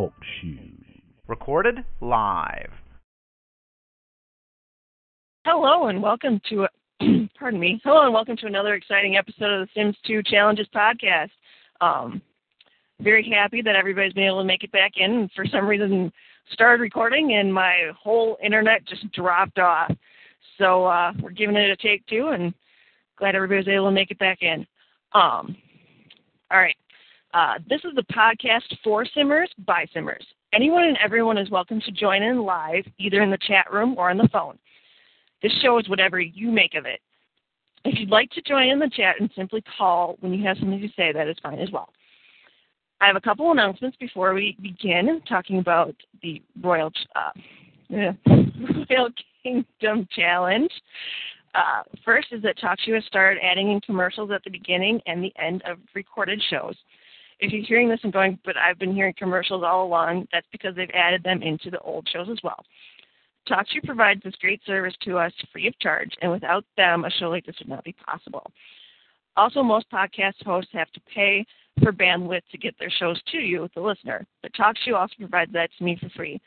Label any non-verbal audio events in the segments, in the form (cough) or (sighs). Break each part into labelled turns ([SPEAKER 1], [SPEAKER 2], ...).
[SPEAKER 1] Talk Show.
[SPEAKER 2] Recorded live.
[SPEAKER 3] Hello and welcome to, (clears throat) pardon me, hello and welcome to another exciting episode of the Sims 2 Challenges podcast. Um, very happy that everybody's been able to make it back in. For some reason, started recording and my whole internet just dropped off. So uh, we're giving it a take two, and glad everybody was able to make it back in. Um, all right. Uh, this is the podcast for Simmers by Simmers. Anyone and everyone is welcome to join in live, either in the chat room or on the phone. This show is whatever you make of it. If you'd like to join in the chat and simply call when you have something to say, that is fine as well. I have a couple announcements before we begin talking about the Royal uh, (laughs) Royal Kingdom Challenge. Uh, first is that TalkShoe has started adding in commercials at the beginning and the end of recorded shows. If you're hearing this and going, but I've been hearing commercials all along, that's because they've added them into the old shows as well. TalkShoe provides this great service to us free of charge, and without them, a show like this would not be possible. Also, most podcast hosts have to pay for bandwidth to get their shows to you, the listener, but TalkShoe also provides that to me for free.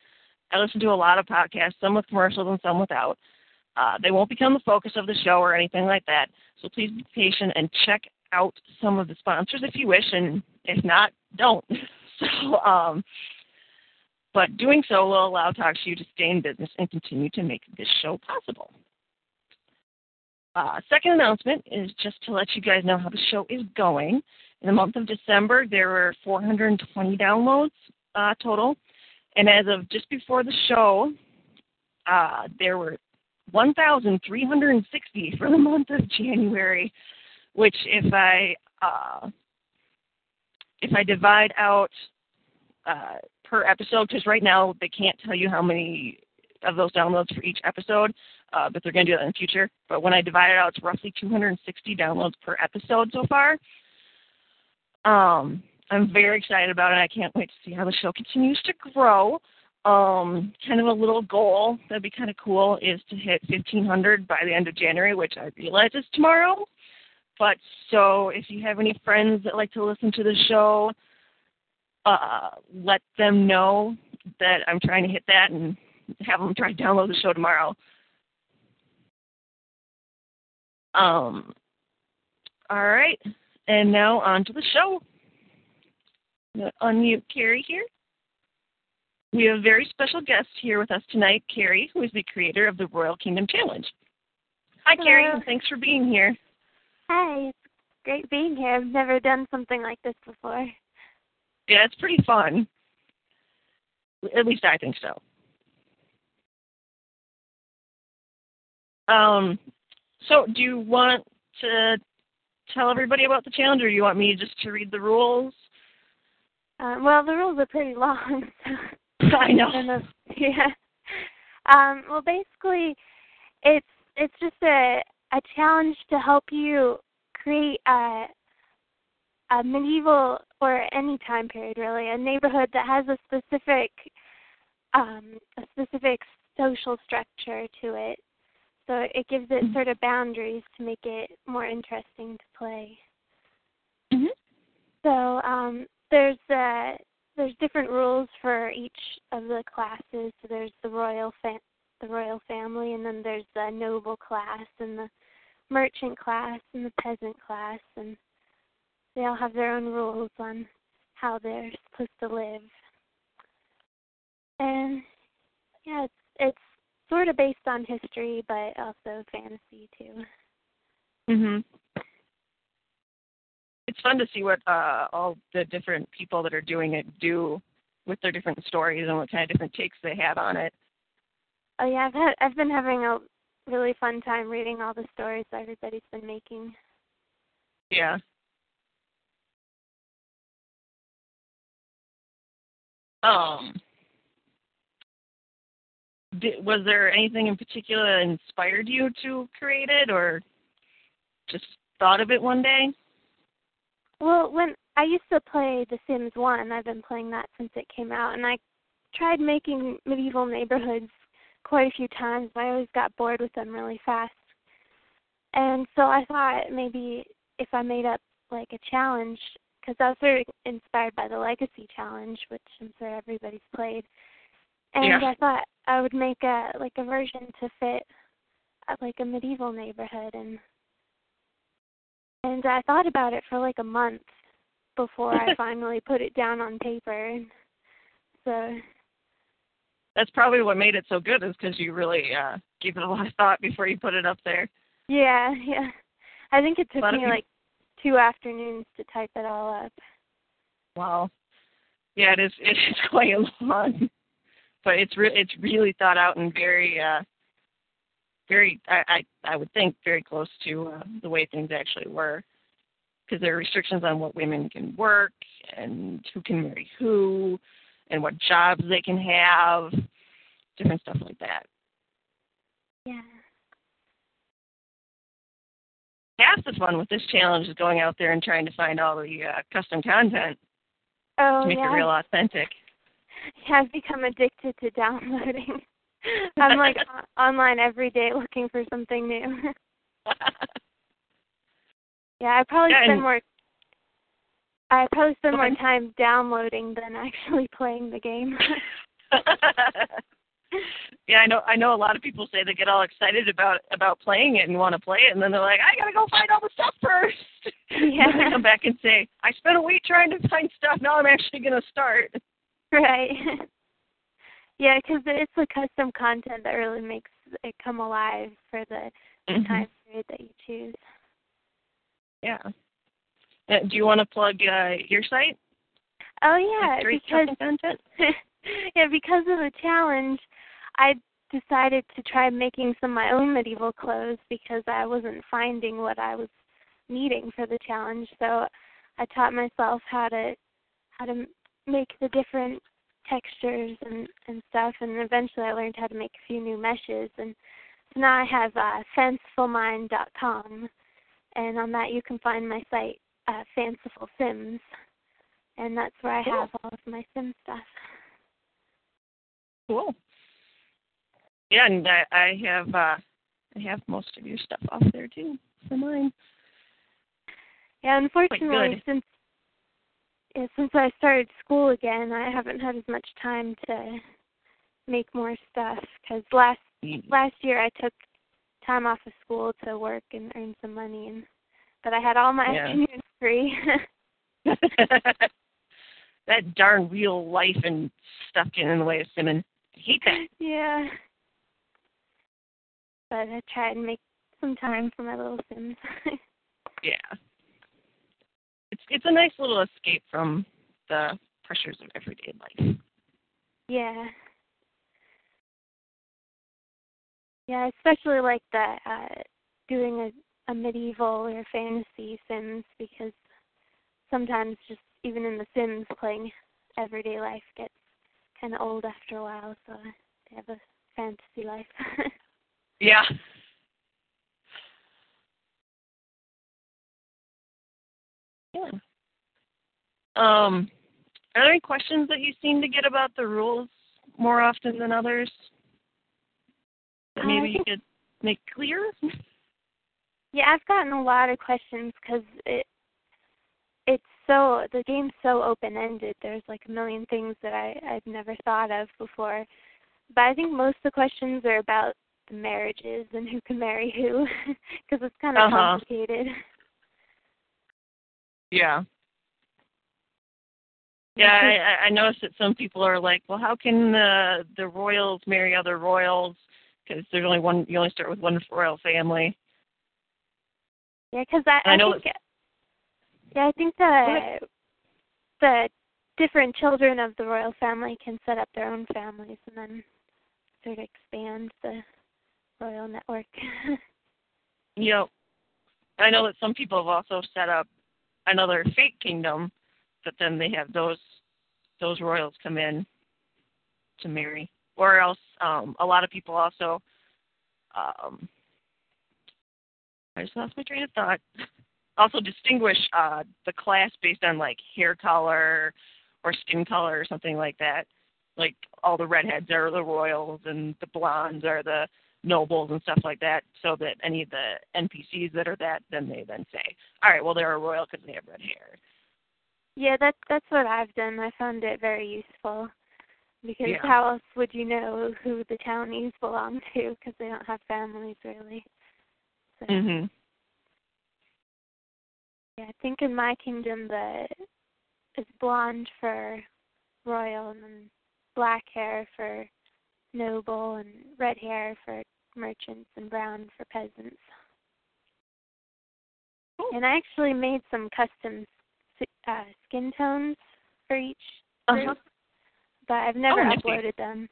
[SPEAKER 3] I listen to a lot of podcasts, some with commercials and some without. Uh, they won't become the focus of the show or anything like that, so please be patient and check out some of the sponsors if you wish, and if not, don't. (laughs) so, um, but doing so will allow TalkShoe to stay in business and continue to make this show possible. Uh, second announcement is just to let you guys know how the show is going. In the month of December, there were 420 downloads uh, total. And as of just before the show, uh, there were 1,360 for the (laughs) month of January, which if I uh, if I divide out uh, per episode, because right now they can't tell you how many of those downloads for each episode, uh, but they're going to do that in the future. But when I divide it out, it's roughly 260 downloads per episode so far. Um, I'm very excited about it. I can't wait to see how the show continues to grow. Um, kind of a little goal that'd be kind of cool is to hit 1500 by the end of January, which I realize is tomorrow. But so if you have any friends that like to listen to the show, uh, let them know that I'm trying to hit that and have them try to download the show tomorrow. Um, all right, and now on to the show. unmute Carrie here. We have a very special guest here with us tonight, Carrie, who is the creator of the Royal Kingdom Challenge. Hi,
[SPEAKER 4] Hello.
[SPEAKER 3] Carrie, thanks for being here.
[SPEAKER 4] Hi, it's great being here. I've never done something like this before.
[SPEAKER 3] Yeah, it's pretty fun. At least I think so. Um, so do you want to tell everybody about the challenge, or do you want me just to read the rules?
[SPEAKER 4] Uh, well, the rules are pretty long. (laughs) So (laughs)
[SPEAKER 3] I know. (laughs)
[SPEAKER 4] Yeah. Um, well, basically, it's it's just a a challenge to help you create a a medieval or any time period really a neighborhood that has a specific um, a specific social structure to it. So it gives it
[SPEAKER 3] Mhm.
[SPEAKER 4] sort of boundaries to make it more interesting to play.
[SPEAKER 3] hmm
[SPEAKER 4] So um, there's uh, there's different rules for each of the classes. So there's the royal fa- the royal family, and then there's the noble class and the merchant class and the peasant class, and they all have their own rules on how they're supposed to live. And yeah, it's it's sort of based on history, but also fantasy too.
[SPEAKER 3] Mhm. It's fun to see what uh, all the different people that are doing it do with their different stories and what kind of different takes they have on it.
[SPEAKER 4] Oh yeah, I've had, I've been having a really fun time reading all the stories that everybody's been making.
[SPEAKER 3] Yeah. Um, did, was there anything in particular that inspired you to create it, or just thought of it one day?
[SPEAKER 4] Well, when I used to play The Sims 1, I've been playing that since it came out, and I tried making medieval neighborhoods quite a few times, but I always got bored with them really fast. And so I thought maybe if I made up like a challenge because I was sort of inspired by the Legacy Challenge, which I'm sure everybody's played. And
[SPEAKER 3] Yeah.
[SPEAKER 4] I thought I would make a like a version to fit uh, like a medieval neighborhood and and I thought about it for like a month before I (laughs) finally put it down on paper. And so
[SPEAKER 3] That's probably what made it so good is because you really uh, gave it a lot of thought before you put it up there.
[SPEAKER 4] yeah, yeah. I think it took me like two afternoons to type it all up.
[SPEAKER 3] Wow. Yeah, it is. (laughs) It is quite long, but it's re- it's really thought out and very, uh, very. I I, I would think very close to uh, the way things actually were, because there are restrictions on what women can work and who can marry who, and what jobs they can have, different stuff like that.
[SPEAKER 4] Yeah.
[SPEAKER 3] Half the fun with this challenge is going out there and trying to find all the uh, custom content
[SPEAKER 4] Oh
[SPEAKER 3] to make
[SPEAKER 4] yeah.
[SPEAKER 3] it real authentic. (laughs)
[SPEAKER 4] Yeah, I've become addicted to downloading. (laughs) I'm like (laughs) online every day looking for something new. yeah, I probably
[SPEAKER 3] Yeah,
[SPEAKER 4] spend more I probably spend more time downloading than actually playing the game. (laughs) (laughs)
[SPEAKER 3] yeah, I know. I know a lot of people say they get all excited about about playing it and want to play it, and then they're like, I gotta go find all the stuff first.
[SPEAKER 4] Yeah. (laughs)
[SPEAKER 3] then they come back and say, I spent a week trying to find stuff. Now I'm actually gonna start.
[SPEAKER 4] right. yeah, because it's the custom content that really makes it come alive for the
[SPEAKER 3] Mhm.
[SPEAKER 4] time period that you choose.
[SPEAKER 3] Yeah. Uh, do you want to plug uh, your site?
[SPEAKER 4] Oh yeah, because (laughs) yeah, because of the challenge, I decided to try making some of my own medieval clothes because I wasn't finding what I was needing for the challenge. So I taught myself how to how to make the different textures and and stuff, and eventually I learned how to make a few new meshes. And so now I have uh, fancifulmind.com, and on that you can find my site, uh, Fanciful Sims, and that's where I
[SPEAKER 3] Cool.
[SPEAKER 4] have all of my sim stuff.
[SPEAKER 3] Cool. Yeah, and I, I have uh, I have most of your stuff off there too for mine.
[SPEAKER 4] Yeah, unfortunately, since yeah, since I started school again, I haven't had as much time to make more stuff. Because last last year I took time off of school to work and earn some money, and but I had all my
[SPEAKER 3] Yeah.
[SPEAKER 4] afternoons free. (laughs)
[SPEAKER 3] that darn real life and stuff getting in the way of simming. I hate that.
[SPEAKER 4] yeah, but I try and make some time for my little Sims. (laughs)
[SPEAKER 3] Yeah. It's it's a nice little escape from the pressures of everyday life.
[SPEAKER 4] yeah. Yeah, especially like the uh doing a, a medieval or fantasy Sims because sometimes just even in the Sims playing everyday life gets kind of old after a while, so they have a fantasy life. (laughs)
[SPEAKER 3] Yeah. Yeah. Um, are there any questions that you seem to get about the rules more often than others that
[SPEAKER 4] Uh,
[SPEAKER 3] maybe you could make clear? (laughs)
[SPEAKER 4] yeah, I've gotten a lot of questions because it it's so the game's so open ended. There's like a million things that I I've never thought of before, but I think most of the questions are about the marriages and who can marry who (laughs) because it's kind of
[SPEAKER 3] Uh-huh.
[SPEAKER 4] complicated.
[SPEAKER 3] Yeah. (laughs) Yeah, I, I- I noticed that some people are like, well, how can the the royals marry other royals? Because there's only one. You only start with one royal family.
[SPEAKER 4] Yeah, because I,
[SPEAKER 3] I
[SPEAKER 4] I
[SPEAKER 3] know
[SPEAKER 4] think yeah, I think the the different children of the royal family can set up their own families and then sort of expand the royal network. (laughs)
[SPEAKER 3] Yep. I know that some people have also set up another fake kingdom, but then they have those those royals come in to marry. Or else um a lot of people also um I just lost my train of thought. (laughs) Also distinguish uh the class based on like hair color or skin color or something like that. Like all the redheads are the royals and the blondes are the nobles and stuff like that, so that any of the NPCs that are that, then they then say, all right, well they're a royal because they have red hair.
[SPEAKER 4] Yeah, that's that's what I've done. I found it very useful because
[SPEAKER 3] Yeah.
[SPEAKER 4] how else would you know who the townies belong to? Because they don't have families really. So,
[SPEAKER 3] Mhm.
[SPEAKER 4] Yeah, I think in my kingdom the it's blonde for royal and then black hair for noble and red hair for merchants and brown for peasants.
[SPEAKER 3] Cool.
[SPEAKER 4] And I actually made some custom uh, skin tones for each group,
[SPEAKER 3] Uh-huh.
[SPEAKER 4] but I've never
[SPEAKER 3] Oh,
[SPEAKER 4] uploaded them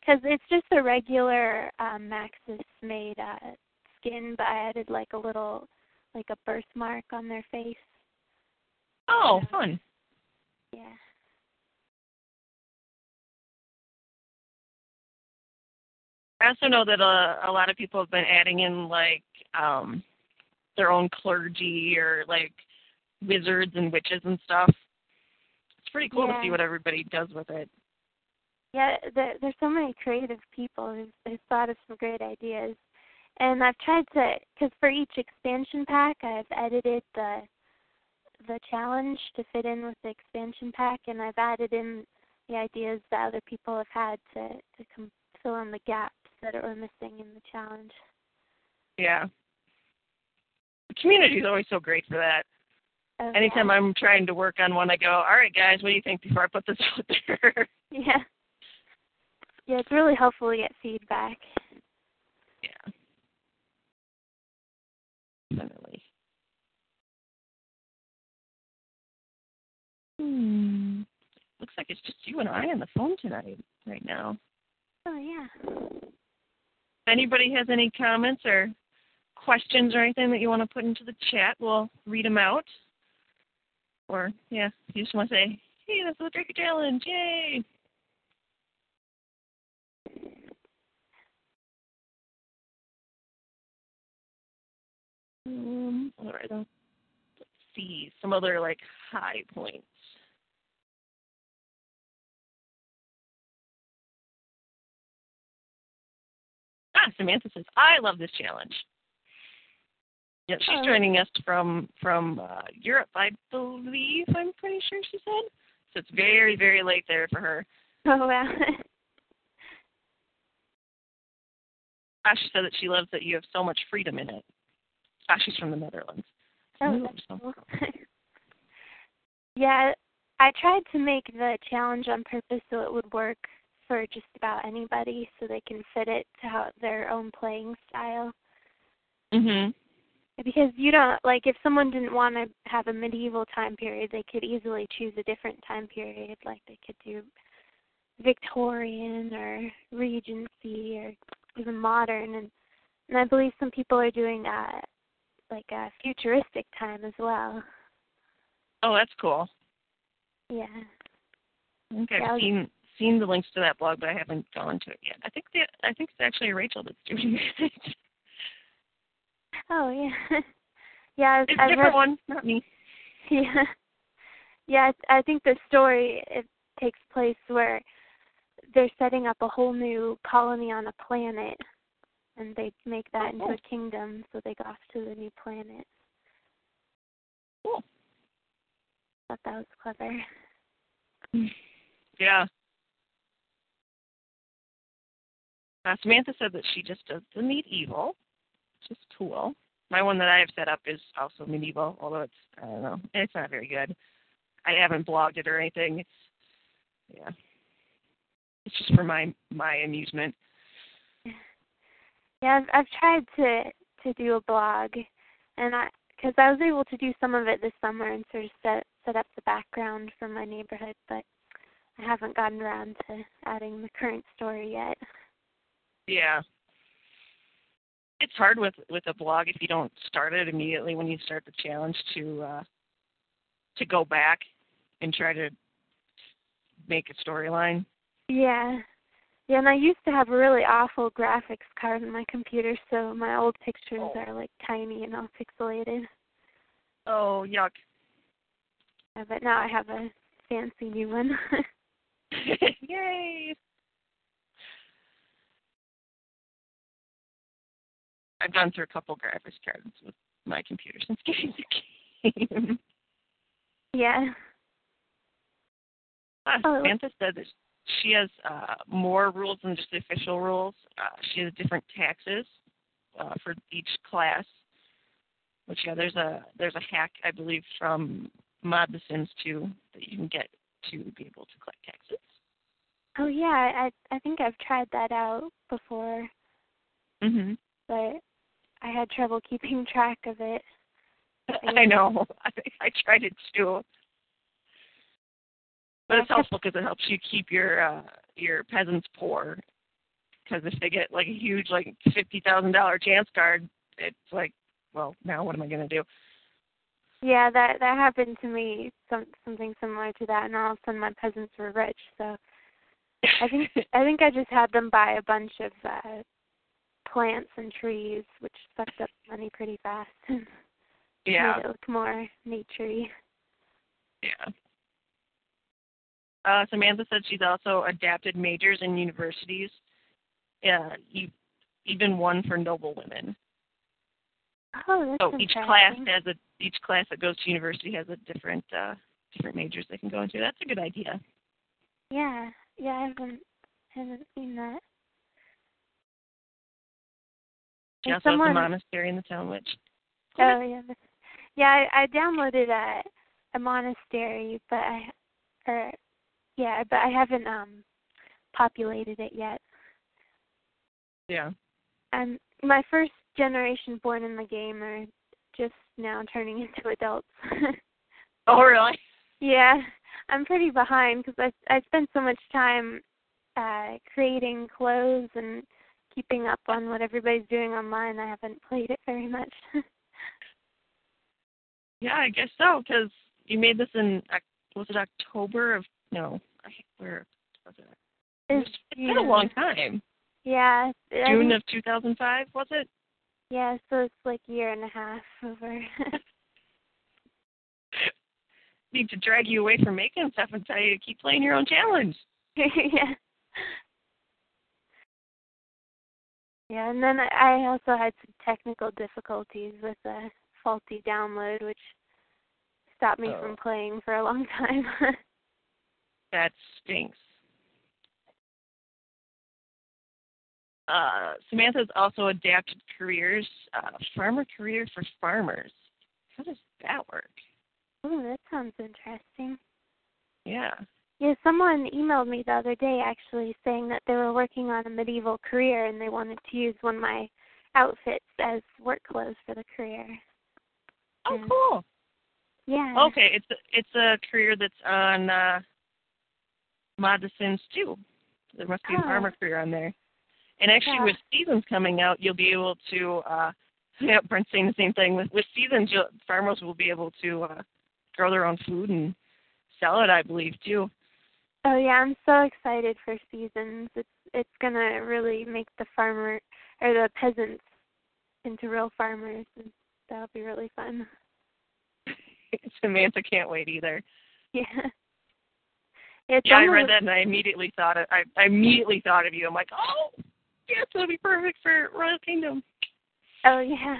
[SPEAKER 4] because it's just a regular um, Maxis made uh, skin, but I added like a little like a birthmark on their face.
[SPEAKER 3] Oh, fun.
[SPEAKER 4] Yeah.
[SPEAKER 3] I also know that uh, a lot of people have been adding in like um their own clergy or like wizards and witches and stuff. It's pretty cool to see what everybody does with it.
[SPEAKER 4] Yeah, there, there's so many creative people who've, who've thought of some great ideas, and I've tried to because for each expansion pack, I've edited the the challenge to fit in with the expansion pack, and I've added in the ideas that other people have had to to fill in the gaps that were missing in the challenge.
[SPEAKER 3] Yeah. The community is always so great for that.
[SPEAKER 4] Oh,
[SPEAKER 3] Anytime
[SPEAKER 4] yeah.
[SPEAKER 3] I'm trying to work on one, I go, "All right, guys, what do you think before I put this (laughs) out there?"
[SPEAKER 4] yeah, yeah, it's really helpful to get feedback.
[SPEAKER 3] yeah. Definitely. Hmm. Looks like it's just you and I on the phone tonight, right now.
[SPEAKER 4] Oh yeah.
[SPEAKER 3] If anybody has any comments or questions or anything that you want to put into the chat, we'll read them out. Or, yeah, you just want to say, hey, this is the Draco Challenge, yay! Um, all right, let's see some other like high points. Ah, Samantha says, I love this challenge. Yeah, she's
[SPEAKER 4] Oh.
[SPEAKER 3] joining us from from uh, Europe, I believe. I'm pretty sure she said. So it's very very late there for her.
[SPEAKER 4] Oh wow. (laughs)
[SPEAKER 3] Ah, she said that she loves that you have so much freedom in it. She's from the Netherlands.
[SPEAKER 4] Oh, that's cool. (laughs) yeah, I tried to make the challenge on purpose so it would work for just about anybody, so they can fit it to how their own playing style.
[SPEAKER 3] Mhm.
[SPEAKER 4] Because you don't like if someone didn't want to have a medieval time period, they could easily choose a different time period. Like they could do Victorian or Regency or even modern, and and I believe some people are doing uh like a futuristic time as well.
[SPEAKER 3] Oh, that's cool.
[SPEAKER 4] Yeah.
[SPEAKER 3] I think
[SPEAKER 4] Yeah, I
[SPEAKER 3] I've
[SPEAKER 4] was-
[SPEAKER 3] seen seen the links to that blog, but I haven't gone to it yet. I think the I think it's actually Rachel that's doing (laughs) it.
[SPEAKER 4] Oh yeah. (laughs) yeah, I've,
[SPEAKER 3] it's a
[SPEAKER 4] I've
[SPEAKER 3] different
[SPEAKER 4] read,
[SPEAKER 3] one, not me. (laughs)
[SPEAKER 4] Yeah. Yeah, I I think the story it takes place where they're setting up a whole new colony on a planet and they make that
[SPEAKER 3] Oh,
[SPEAKER 4] into
[SPEAKER 3] cool.
[SPEAKER 4] a kingdom so they go off to the new planet.
[SPEAKER 3] Cool.
[SPEAKER 4] Thought that was clever. (laughs)
[SPEAKER 3] Yeah. Uh, Samantha said that she just does the medieval, which is cool. My one that I have set up is also medieval, although it's I don't know, it's not very good. I haven't blogged it or anything. It's yeah, it's just for my my amusement.
[SPEAKER 4] Yeah, I've I've tried to to do a blog and I because I was able to do some of it this summer and sort of set set up the background for my neighborhood, but I haven't gotten around to adding the current story yet.
[SPEAKER 3] Yeah. It's hard with with a blog if you don't start it immediately when you start the challenge to uh to go back and try to make a storyline.
[SPEAKER 4] Yeah. Yeah, and I used to have a really awful graphics card in my computer, so my old pictures
[SPEAKER 3] Oh.
[SPEAKER 4] are like tiny and all pixelated.
[SPEAKER 3] Oh, yuck.
[SPEAKER 4] Uh, but now I have a fancy new one. (laughs) (laughs)
[SPEAKER 3] Yay. I've gone through a couple graphics cards with my computer since getting the game.
[SPEAKER 4] yeah.
[SPEAKER 3] Uh,
[SPEAKER 4] Oh.
[SPEAKER 3] Samantha said that she has uh, more rules than just the official rules. Uh, she has different taxes uh, for each class. Which yeah, there's a there's a hack I believe from Mod The Sims 2 that you can get to be able to collect taxes.
[SPEAKER 4] Oh yeah, I I think I've tried that out before,
[SPEAKER 3] Mhm.
[SPEAKER 4] but I had trouble keeping (laughs) track of it. (laughs)
[SPEAKER 3] I know. (laughs) I I tried it too. But it's helpful because it helps you keep your uh your peasants poor. Because if they get like a huge like fifty thousand dollar chance card, it's like, well, now what am I gonna do?
[SPEAKER 4] Yeah, that that happened to me. Some something similar to that, and all of a sudden my peasants were rich. So I think (laughs) I think I just had them buy a bunch of uh plants and trees, which sucked up money pretty fast. (laughs)
[SPEAKER 3] yeah,
[SPEAKER 4] Made it look more naturey.
[SPEAKER 3] yeah. Uh, Samantha said she's also adapted majors in universities. Yeah, e- even one for noble women.
[SPEAKER 4] Oh, that's
[SPEAKER 3] So each class has a each class that goes to university has a different uh different majors they can go into. That's a good idea.
[SPEAKER 4] Yeah, yeah, I haven't haven't seen that.
[SPEAKER 3] She also has
[SPEAKER 4] someone-
[SPEAKER 3] the monastery in the town which
[SPEAKER 4] Oh yeah, yeah. I, I downloaded a a monastery, but I or yeah, but I haven't um populated it yet.
[SPEAKER 3] yeah.
[SPEAKER 4] I'm my first generation born in the game are just now turning (laughs) into adults. (laughs)
[SPEAKER 3] Oh really?
[SPEAKER 4] yeah, I'm pretty behind because I I spent so much time uh creating clothes and keeping up on what everybody's doing online. I haven't played it very much. (laughs)
[SPEAKER 3] Yeah, I guess so because you made this in was it October of no I where was it?
[SPEAKER 4] It's
[SPEAKER 3] It's been a long time.
[SPEAKER 4] Yeah,
[SPEAKER 3] June of 2005 was it?
[SPEAKER 4] Yeah, so it's like a year and a half over. (laughs)
[SPEAKER 3] Need to drag you away from making stuff and tell you to keep playing your own challenge. (laughs)
[SPEAKER 4] yeah. Yeah, and then I I also had some technical difficulties with a faulty download, which stopped me
[SPEAKER 3] Oh.
[SPEAKER 4] from playing for a long (laughs) time.
[SPEAKER 3] That stinks. Uh, Samantha's also adapted careers, uh, farmer career for farmers. How does that work?
[SPEAKER 4] oh, that sounds interesting.
[SPEAKER 3] Yeah.
[SPEAKER 4] Yeah, someone emailed me the other day actually saying that they were working on a medieval career and they wanted to use one of my outfits as work clothes for the career.
[SPEAKER 3] Oh,
[SPEAKER 4] Yeah.
[SPEAKER 3] cool.
[SPEAKER 4] Yeah.
[SPEAKER 3] Okay, it's a, it's a career that's on uh, Sims 2. There must be a
[SPEAKER 4] Oh.
[SPEAKER 3] farmer career on there. And actually,
[SPEAKER 4] Yeah.
[SPEAKER 3] with seasons coming out, you'll be able to. Uh, (laughs) yeah, Brent's saying the same thing. With with seasons, you'll, farmers will be able to uh, grow their own food and sell it. I believe too.
[SPEAKER 4] Oh yeah, I'm so excited for seasons. It's it's gonna really make the farmer or the peasants into real farmers and that'll be really fun. (laughs)
[SPEAKER 3] Samantha can't wait either. (laughs)
[SPEAKER 4] Yeah. It's
[SPEAKER 3] Yeah, I read that and I immediately thought of I, I immediately thought of you. I'm like, oh, yes, it'll be perfect for Royal Kingdom.
[SPEAKER 4] Oh yeah.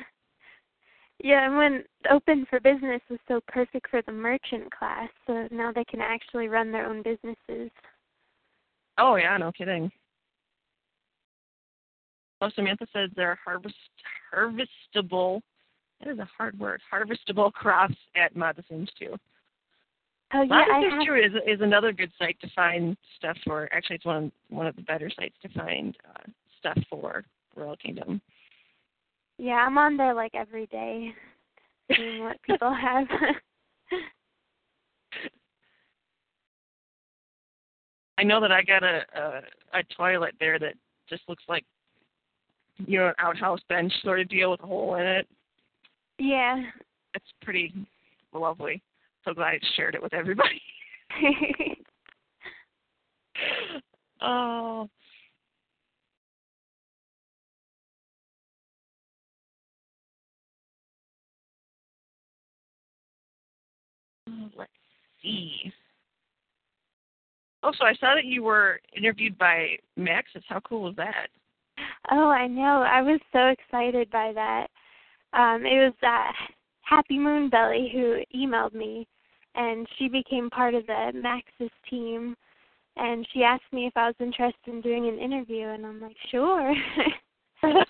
[SPEAKER 4] Yeah, and when open for business was so perfect for the merchant class, so now they can actually run their own businesses.
[SPEAKER 3] Oh yeah, no kidding. Oh, Samantha says they're harvest harvestable. That is a hard word. Harvestable crops at Sims 2.
[SPEAKER 4] Oh yeah,
[SPEAKER 3] Mod The
[SPEAKER 4] I have
[SPEAKER 3] 2 is is another good site to find stuff for. Actually, it's one of, one of the better sites to find uh, stuff for Royal Kingdom.
[SPEAKER 4] yeah, I'm on there like every day seeing what (laughs) people have.
[SPEAKER 3] I know that I got a, a a toilet there that just looks like you know an outhouse bench sort of deal with a hole in it.
[SPEAKER 4] yeah.
[SPEAKER 3] It's pretty lovely. So glad I shared it with everybody. (laughs) oh. Uh, Let's see. Oh, so I saw that you were interviewed by Maxis. How cool was that?
[SPEAKER 4] Oh, I know. I was so excited by that. Um, it was uh, Happy Moon Belly who emailed me and she became part of the Maxis team. And she asked me if I was interested in doing an interview, and I'm like, sure. (laughs) and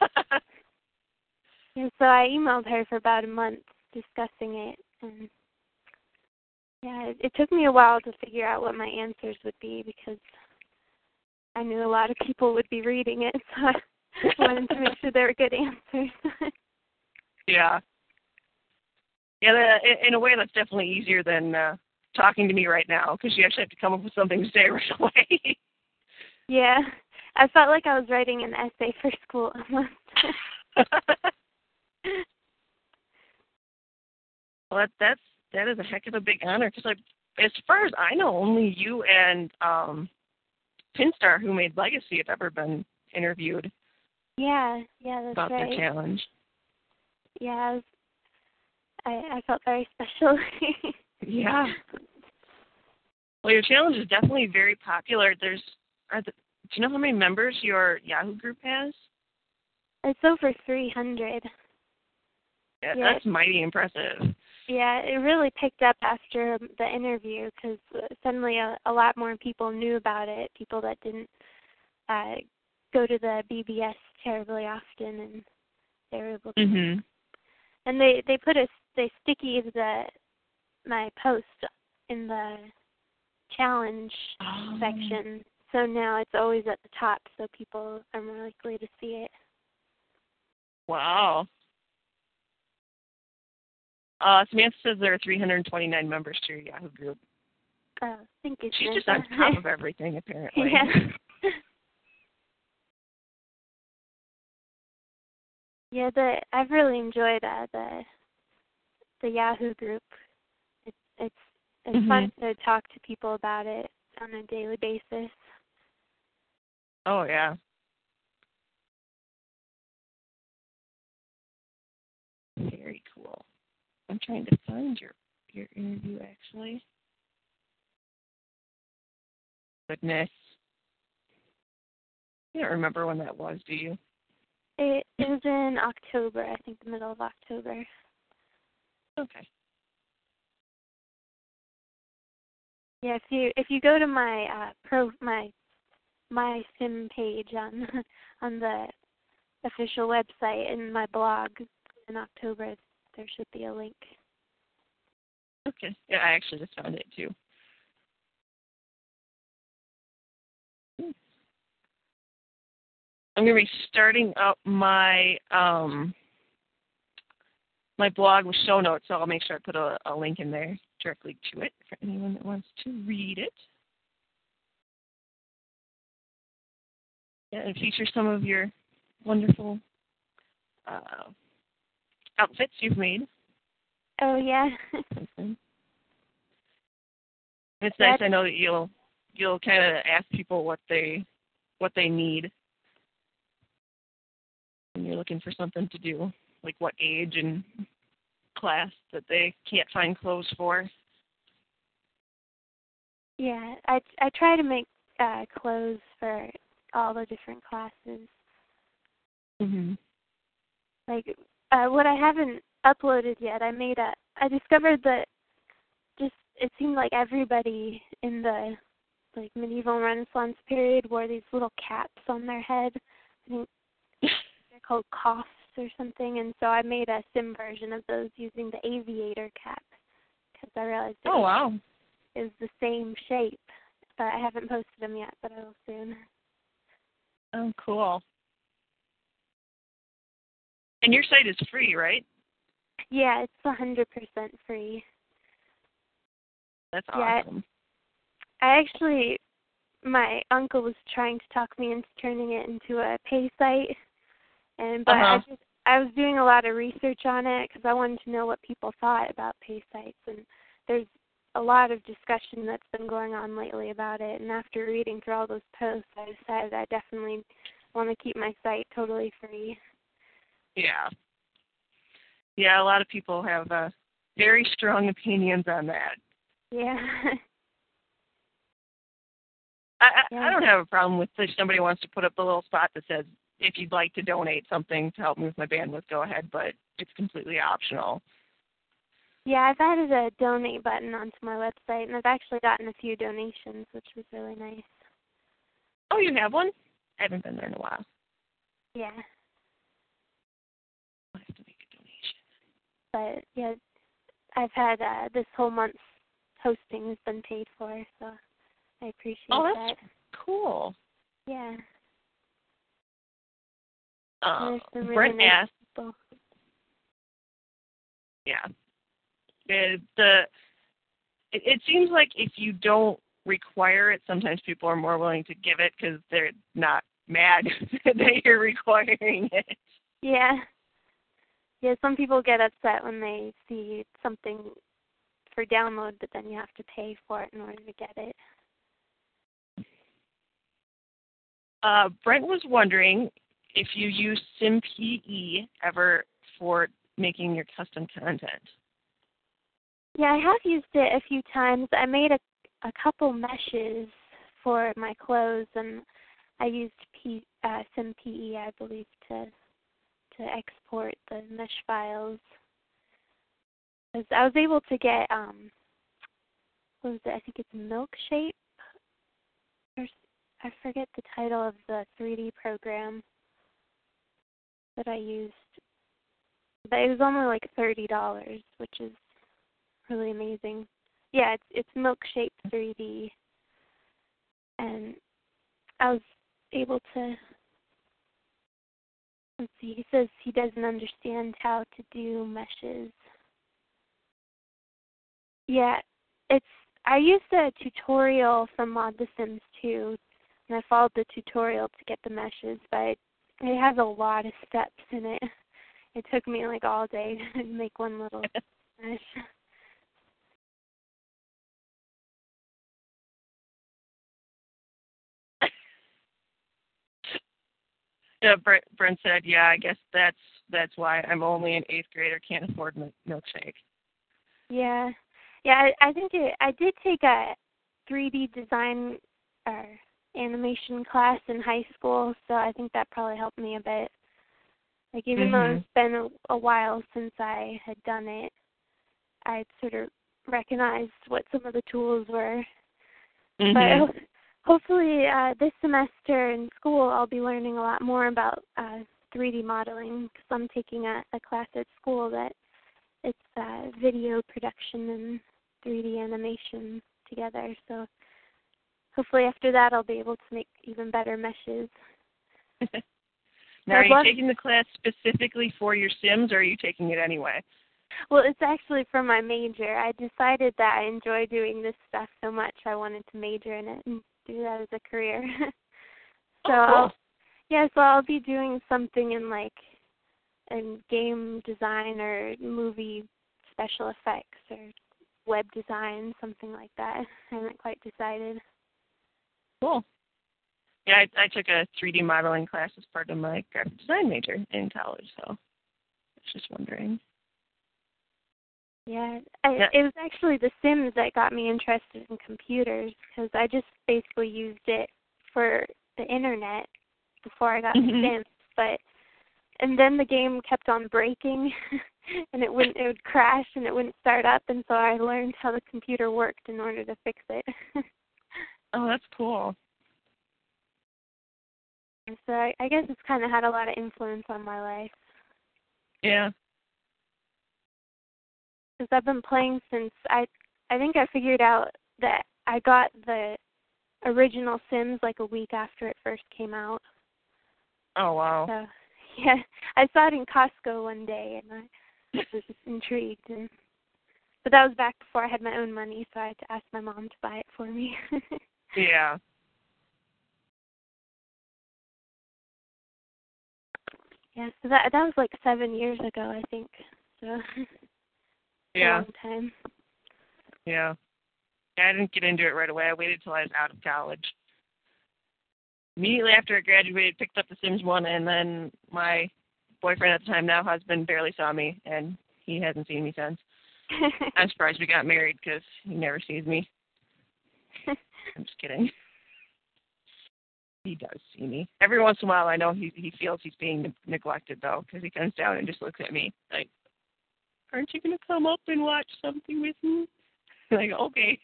[SPEAKER 4] so I emailed her for about a month discussing it, and yeah, it, it took me a while to figure out what my answers would be because I knew a lot of people would be reading it, so (laughs) I wanted to make sure they were good answers. (laughs)
[SPEAKER 3] yeah. Yeah, that, in a way, that's definitely easier than uh, talking to me right now because you actually have to come up with something to say (laughs) right away.
[SPEAKER 4] yeah, I felt like I was writing an essay for school (laughs) almost.
[SPEAKER 3] well, that, that's that is a heck of a big honor because, like, as far as I know, only you and um Pinstar, who made Legacy, have ever been interviewed.
[SPEAKER 4] Yeah, yeah, that's
[SPEAKER 3] about
[SPEAKER 4] right.
[SPEAKER 3] the challenge.
[SPEAKER 4] Yeah, I, was, I I felt very special. (laughs)
[SPEAKER 3] yeah. Well, your challenge is definitely very popular. There's, are the, do you know how many members your Yahoo group has?
[SPEAKER 4] It's over 300.
[SPEAKER 3] Yeah, yeah. that's mighty impressive.
[SPEAKER 4] Yeah, it really picked up after the interview because suddenly a, a lot more people knew about it. People that didn't uh, go to the BBS terribly often, and they were able to.
[SPEAKER 3] Mm-hmm.
[SPEAKER 4] And they they put a they sticky the my post in the challenge
[SPEAKER 3] oh.
[SPEAKER 4] section, so now it's always at the top, so people are more likely to see it.
[SPEAKER 3] Wow. Uh, Samantha says there are 329 members to your Yahoo group.
[SPEAKER 4] Oh, thank you.
[SPEAKER 3] She's just on top of (laughs) everything, apparently.
[SPEAKER 4] Yeah. (laughs) yeah, the I've really enjoyed uh, the the Yahoo group. It's it's it's
[SPEAKER 3] mm-hmm.
[SPEAKER 4] fun to talk to people about it on a daily basis.
[SPEAKER 3] Oh yeah. Very cool. I'm trying to find your your interview actually. Goodness. You don't remember when that was, do you?
[SPEAKER 4] It, it was in October, I think the middle of October.
[SPEAKER 3] Okay.
[SPEAKER 4] Yeah, if you if you go to my uh pro my my sim page on (laughs) on the official website and my blog in October, there should be a link.
[SPEAKER 3] Okay. Yeah, I actually just found it too. I'm going to be starting up my um, my blog with show notes, so I'll make sure I put a, a link in there directly to it for anyone that wants to read it. Yeah, and feature some of your wonderful uh, outfits you've made.
[SPEAKER 4] Oh yeah. (laughs)
[SPEAKER 3] it's nice. I know that you'll you'll kind of ask people what they what they need when you're looking for something to do, like what age and class that they can't find clothes for.
[SPEAKER 4] Yeah, I I try to make uh clothes for all the different classes.
[SPEAKER 3] Mhm.
[SPEAKER 4] Like uh what I haven't uploaded yet, I made a I discovered that just it seemed like everybody in the like medieval renaissance period wore these little caps on their head. I think (laughs) they're called coifs or something and so I made a sim version of those using the aviator cap because I realized it
[SPEAKER 3] oh wow
[SPEAKER 4] is the same shape. But I haven't posted them yet, but I will soon.
[SPEAKER 3] Oh, cool. And your site is free, right?
[SPEAKER 4] Yeah, it's a hundred percent free.
[SPEAKER 3] That's
[SPEAKER 4] awesome. Yeah, I actually, my uncle was trying to talk me into turning it into a pay site, and but
[SPEAKER 3] uh-huh.
[SPEAKER 4] I just I was doing a lot of research on it because I wanted to know what people thought about pay sites, and there's a lot of discussion that's been going on lately about it. And after reading through all those posts, I decided I definitely want to keep my site totally free.
[SPEAKER 3] Yeah. Yeah, a lot of people have uh, very strong opinions on that.
[SPEAKER 4] Yeah.
[SPEAKER 3] I, I, I don't have a problem with if somebody wants to put up a little spot that says, if you'd like to donate something to help move my bandwidth, go ahead, but it's completely optional.
[SPEAKER 4] Yeah, I've added a donate button onto my website, and I've actually gotten a few donations, which was really nice.
[SPEAKER 3] Oh, you have one? I haven't been there in a while.
[SPEAKER 4] Yeah,
[SPEAKER 3] I have to make a donation.
[SPEAKER 4] but yeah, I've had uh, this whole month's hosting has been paid for, so I appreciate that.
[SPEAKER 3] Oh,
[SPEAKER 4] that.
[SPEAKER 3] that's cool.
[SPEAKER 4] Yeah, There's some really
[SPEAKER 3] Brent
[SPEAKER 4] nice
[SPEAKER 3] asked,
[SPEAKER 4] people.
[SPEAKER 3] yeah. It, the it, it seems like if you don't require it, sometimes people are more willing to give it because they're not mad (laughs) that you're requiring it.
[SPEAKER 4] Yeah. Yeah, some people get upset when they see something for download, but then you have to pay for it in order to get it.
[SPEAKER 3] Uh, Brent was wondering if you use SimPE ever for making your custom content.
[SPEAKER 4] Yeah, I have used it a few times. I made a a couple meshes for my clothes, and I used P, uh, SimPE, I believe, to to export the mesh files. 'Cause I was able to get um, what was it? I think it's Milkshape. Or I forget the title of the 3D program that I used, but it was only like thirty dollars, which is really amazing. Yeah, it's it's Milkshape 3D, and I was able to. Let's see. He says he doesn't understand how to do meshes. Yeah, it's. I used a tutorial from Mod The Sims 2, and I followed the tutorial to get the meshes, but it has a lot of steps in it. It took me like all day (laughs) to make one little (laughs) mesh.
[SPEAKER 3] Yeah, Brent, Brent said, yeah, I guess that's that's why I'm only an eighth grader, can't afford mi- milkshake.
[SPEAKER 4] Yeah, yeah. I, I think it, I did take a 3D design or animation class in high school, so I think that probably helped me a bit. Like even though
[SPEAKER 3] Mhm.
[SPEAKER 4] it's been a, a while since I had done it, I sort of recognized what some of the tools were.
[SPEAKER 3] Mhm.
[SPEAKER 4] But ho- hopefully, uh, this semester in school, I'll be learning a lot more about uh, 3D modeling because I'm taking a, a class at school that it's uh, video production and 3D animation together. So hopefully, after that, I'll be able to make even better meshes. (laughs)
[SPEAKER 3] now, are you taking the class specifically for your Sims, or are you taking it anyway?
[SPEAKER 4] Well, it's actually for my major. I decided that I enjoy doing this stuff so much, I wanted to major in it and do that as a career. (laughs) Oh, so
[SPEAKER 3] oh, cool.
[SPEAKER 4] I'll, yeah, so I'll be doing something in like in game design or movie special effects or web design, something like that. I haven't quite decided.
[SPEAKER 3] Cool. Yeah, I, I took a 3D modeling class as part of my graphic design major in college, so I was just wondering.
[SPEAKER 4] Yeah, I,
[SPEAKER 3] Yeah.
[SPEAKER 4] it was actually The Sims that got me interested in computers because I just basically used it for the internet before I got
[SPEAKER 3] Mhm.
[SPEAKER 4] The Sims. But and then the game kept on breaking, (laughs) and it wouldn't it would crash and it wouldn't start up, and so I learned how the computer worked in order to fix it. (laughs)
[SPEAKER 3] Oh, that's cool.
[SPEAKER 4] So I, I guess it's kind of had a lot of influence on my life
[SPEAKER 3] Yeah.
[SPEAKER 4] because I've been playing since I I think I figured out that I got the original Sims like a week after it first came out.
[SPEAKER 3] Oh, wow.
[SPEAKER 4] So (laughs) yeah, I saw it in Costco one day and I was just intrigued and but that was back before I had my own money, so I had to ask my mom to buy it for me. (laughs)
[SPEAKER 3] Yeah.
[SPEAKER 4] yeah, so that that was like seven years ago, I think. So (laughs)
[SPEAKER 3] Yeah.
[SPEAKER 4] long time.
[SPEAKER 3] Yeah. Yeah, I didn't get into it right away. I waited till I was out of college. Immediately after I graduated, picked up The Sims 1, and then my boyfriend at the time, now husband, barely saw me, and he hasn't seen me since. (laughs) I'm surprised we got married because he never sees me. I'm just kidding. He does see me. Every once in a while, I know he he feels he's being neglected though, because he comes down and just looks at me like, aren't you going to come up and watch something with me? (laughs) Like, okay,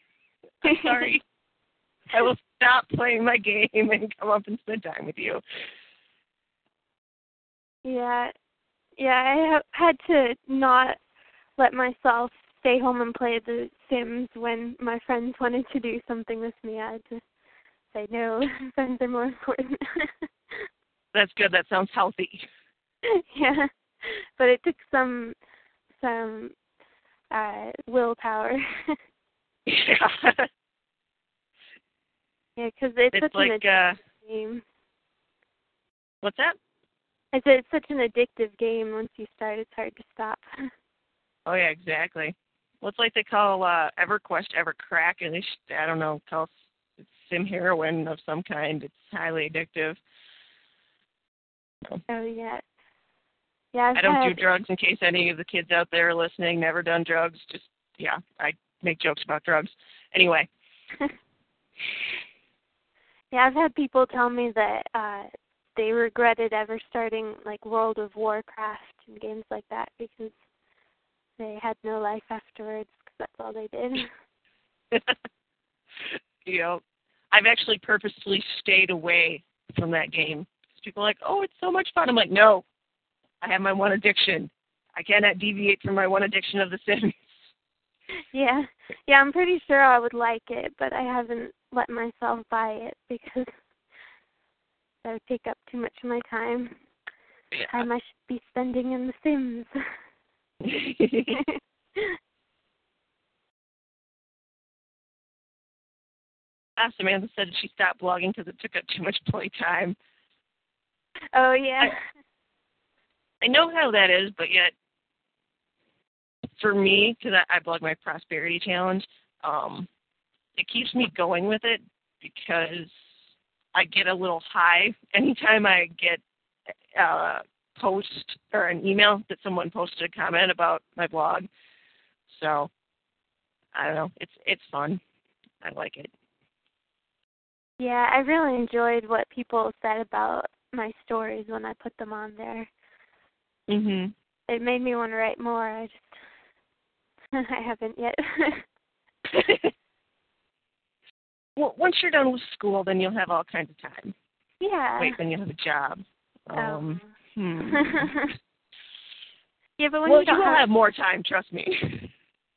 [SPEAKER 3] I'm sorry. (laughs) I will stop playing my game and come up and spend time with you.
[SPEAKER 4] Yeah, yeah, I have had to not let myself stay home and play The Sims when my friends wanted to do something with me. I had to say no. (laughs) friends are more important. (laughs)
[SPEAKER 3] That's good. That sounds healthy.
[SPEAKER 4] yeah, but it took some some uh willpower.
[SPEAKER 3] yeah. (laughs)
[SPEAKER 4] Yeah, because it's,
[SPEAKER 3] It's
[SPEAKER 4] such an
[SPEAKER 3] like
[SPEAKER 4] addictive
[SPEAKER 3] uh
[SPEAKER 4] game.
[SPEAKER 3] what's that?
[SPEAKER 4] I said it's such an addictive game. Once you start, it's hard to stop.
[SPEAKER 3] Oh yeah, exactly. It's like they call uh EverQuest EverCrack, and they sh- I don't know, call it sim heroin of some kind. It's highly addictive. So,
[SPEAKER 4] Oh yeah. Yeah, I've
[SPEAKER 3] I don't
[SPEAKER 4] had,
[SPEAKER 3] do drugs in case any of the kids out there are listening. Never done drugs. Just yeah, I make jokes about drugs. Anyway, (laughs)
[SPEAKER 4] yeah, I've had people tell me that uh they regretted ever starting like World of Warcraft and games like that because they had no life afterwards because that's all they did. (laughs)
[SPEAKER 3] you know, I've actually purposely stayed away from that game. People are like, oh, it's so much fun. I'm like, no, I have my one addiction. I cannot deviate from my one addiction of The (laughs) Sims.
[SPEAKER 4] yeah, yeah, I'm pretty sure I would like it, but I haven't let myself buy it because (laughs) that would take up too much of my time. Time I should be spending in The Sims. (laughs)
[SPEAKER 3] Ah, Samantha said she stopped blogging because it took up too much playtime.
[SPEAKER 4] oh yeah.
[SPEAKER 3] I know how that is, but yet, for me, because I, I blog my prosperity challenge, um, it keeps me going with it because I get a little high (laughs) anytime I get a post or an email that someone posted a comment about my blog. So I don't know. It's it's fun. I like it.
[SPEAKER 4] Yeah, I really enjoyed what people said about my stories when I put them on there.
[SPEAKER 3] Mhm.
[SPEAKER 4] It made me want to write more. I just (laughs) I haven't yet. (laughs)
[SPEAKER 3] well, once you're done with school, then you'll have all kinds of time.
[SPEAKER 4] yeah.
[SPEAKER 3] Wait, then you'll have a job.
[SPEAKER 4] Oh.
[SPEAKER 3] Um, hmm. (laughs)
[SPEAKER 4] yeah, but when
[SPEAKER 3] well,
[SPEAKER 4] you don't have,
[SPEAKER 3] have more time. Trust me. (laughs)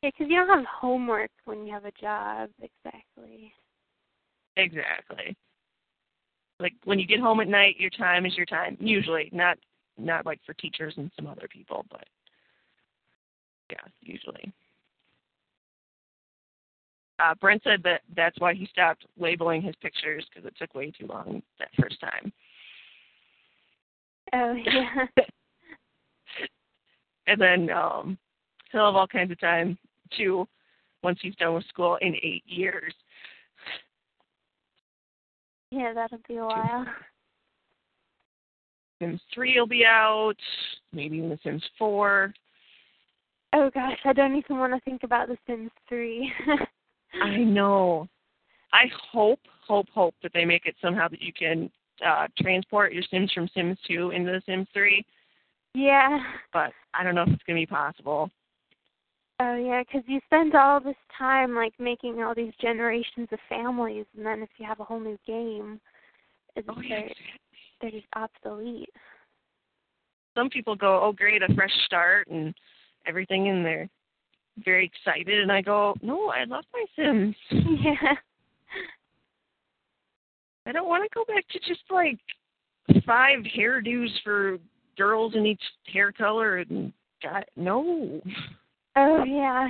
[SPEAKER 4] yeah, because you don't have homework when you have a job exactly.
[SPEAKER 3] exactly. Like when you get home at night, your time is your time. Usually, not not like for teachers and some other people, but yeah, usually. Uh, Brent said that that's why he stopped labeling his pictures because it took way too long that first time.
[SPEAKER 4] Oh (laughs) yeah.
[SPEAKER 3] and then um, he'll have all kinds of time too once he's done with school in eight years.
[SPEAKER 4] yeah, that'll be a while.
[SPEAKER 3] Sims 3 will be out, maybe The Sims 4.
[SPEAKER 4] Oh gosh, I don't even want to think about The Sims 3. (laughs)
[SPEAKER 3] I know. I hope, hope, hope that they make it somehow that you can uh, transport your Sims from Sims 2 into The Sims 3,
[SPEAKER 4] yeah.
[SPEAKER 3] but I don't know if it's going to be possible.
[SPEAKER 4] Oh yeah, because you spend all this time like making all these generations of families, and then if you have a whole new game, it's
[SPEAKER 3] Oh, yeah.
[SPEAKER 4] they're, they're just obsolete.
[SPEAKER 3] Some people go, oh, great, a fresh start and everything, and they're very excited. And I go, no, I love my Sims. (laughs)
[SPEAKER 4] yeah.
[SPEAKER 3] I don't want to go back to just like five hairdos for girls in each hair color and God, no.
[SPEAKER 4] Oh yeah.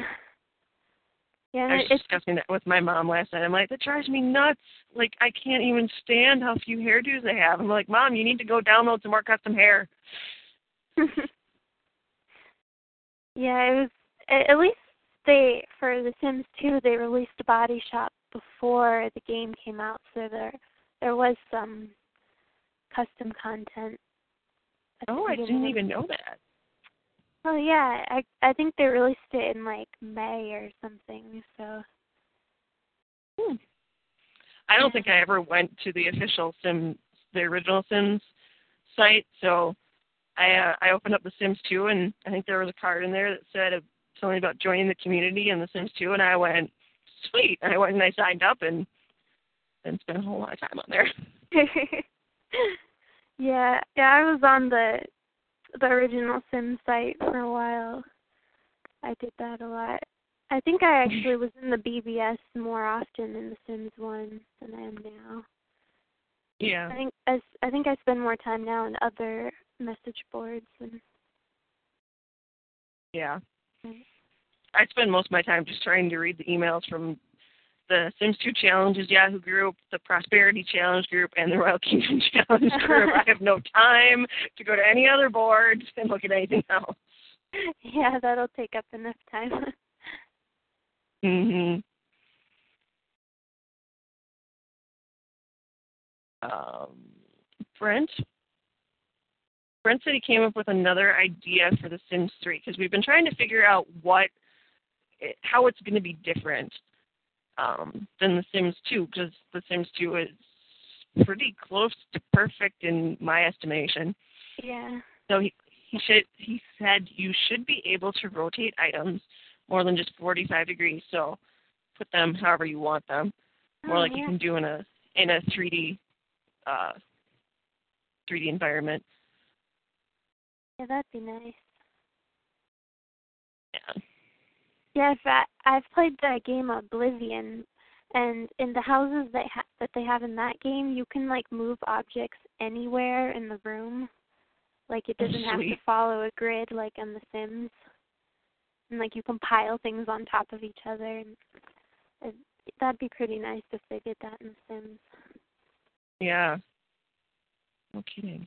[SPEAKER 4] Yeah,
[SPEAKER 3] I was
[SPEAKER 4] it- it's
[SPEAKER 3] discussing that with my mom last night. I'm like, that drives me nuts. Like, I can't even stand how few hairdos they have. I'm like, Mom, you need to go download some more custom hair. (laughs)
[SPEAKER 4] yeah, it was at least they for The Sims 2 they released a body shop before the game came out, so there there was some custom content.
[SPEAKER 3] Oh, I didn't even know that.
[SPEAKER 4] Oh yeah, I I think they released it in like May or something. So
[SPEAKER 3] Hmm. I don't think I ever went to the official Sims, the original Sims site, so I uh, I opened up The Sims 2, and I think there was a card in there that said uh, something about joining the community in The Sims 2, and I went, sweet. And I went and I signed up, and then spent a whole lot of time on there. (laughs)
[SPEAKER 4] yeah, yeah, I was on the the original Sims site for a while. I did that a lot. I think I actually was in the BBS more often in the Sims one than I am now.
[SPEAKER 3] Yeah.
[SPEAKER 4] I think as I think I spend more time now in other message boards and
[SPEAKER 3] Yeah.
[SPEAKER 4] Mm.
[SPEAKER 3] I spend most of my time just trying to read the emails from the Sims 2 Challenges Yahoo group, the Prosperity Challenge group, and the Royal Kingdom (laughs) Challenge group. I have no (laughs) time to go to any other boards and look at anything else.
[SPEAKER 4] yeah, that'll take up enough time. (laughs)
[SPEAKER 3] Mhm. Um, Brent. Brent said he came up with another idea for The Sims 3 because we've been trying to figure out what, how it's going to be different um, than The Sims 2 because The Sims 2 is pretty close to perfect in my estimation.
[SPEAKER 4] yeah.
[SPEAKER 3] So he he should he said you should be able to rotate items more than just 45 degrees. So put them however you want them, more
[SPEAKER 4] Oh,
[SPEAKER 3] like
[SPEAKER 4] yeah.
[SPEAKER 3] you can do in a in a 3D uh, 3D environment.
[SPEAKER 4] Yeah, that'd be nice.
[SPEAKER 3] Yeah.
[SPEAKER 4] Yeah, in fact, uh, I've played the game Oblivion, and in the houses that ha- that they have in that game, you can like move objects anywhere in the room. Like it doesn't have to follow a grid like on The Sims. And like you can pile things on top of each other, and it, that'd be pretty nice if they did that in The Sims.
[SPEAKER 3] Yeah. No kidding.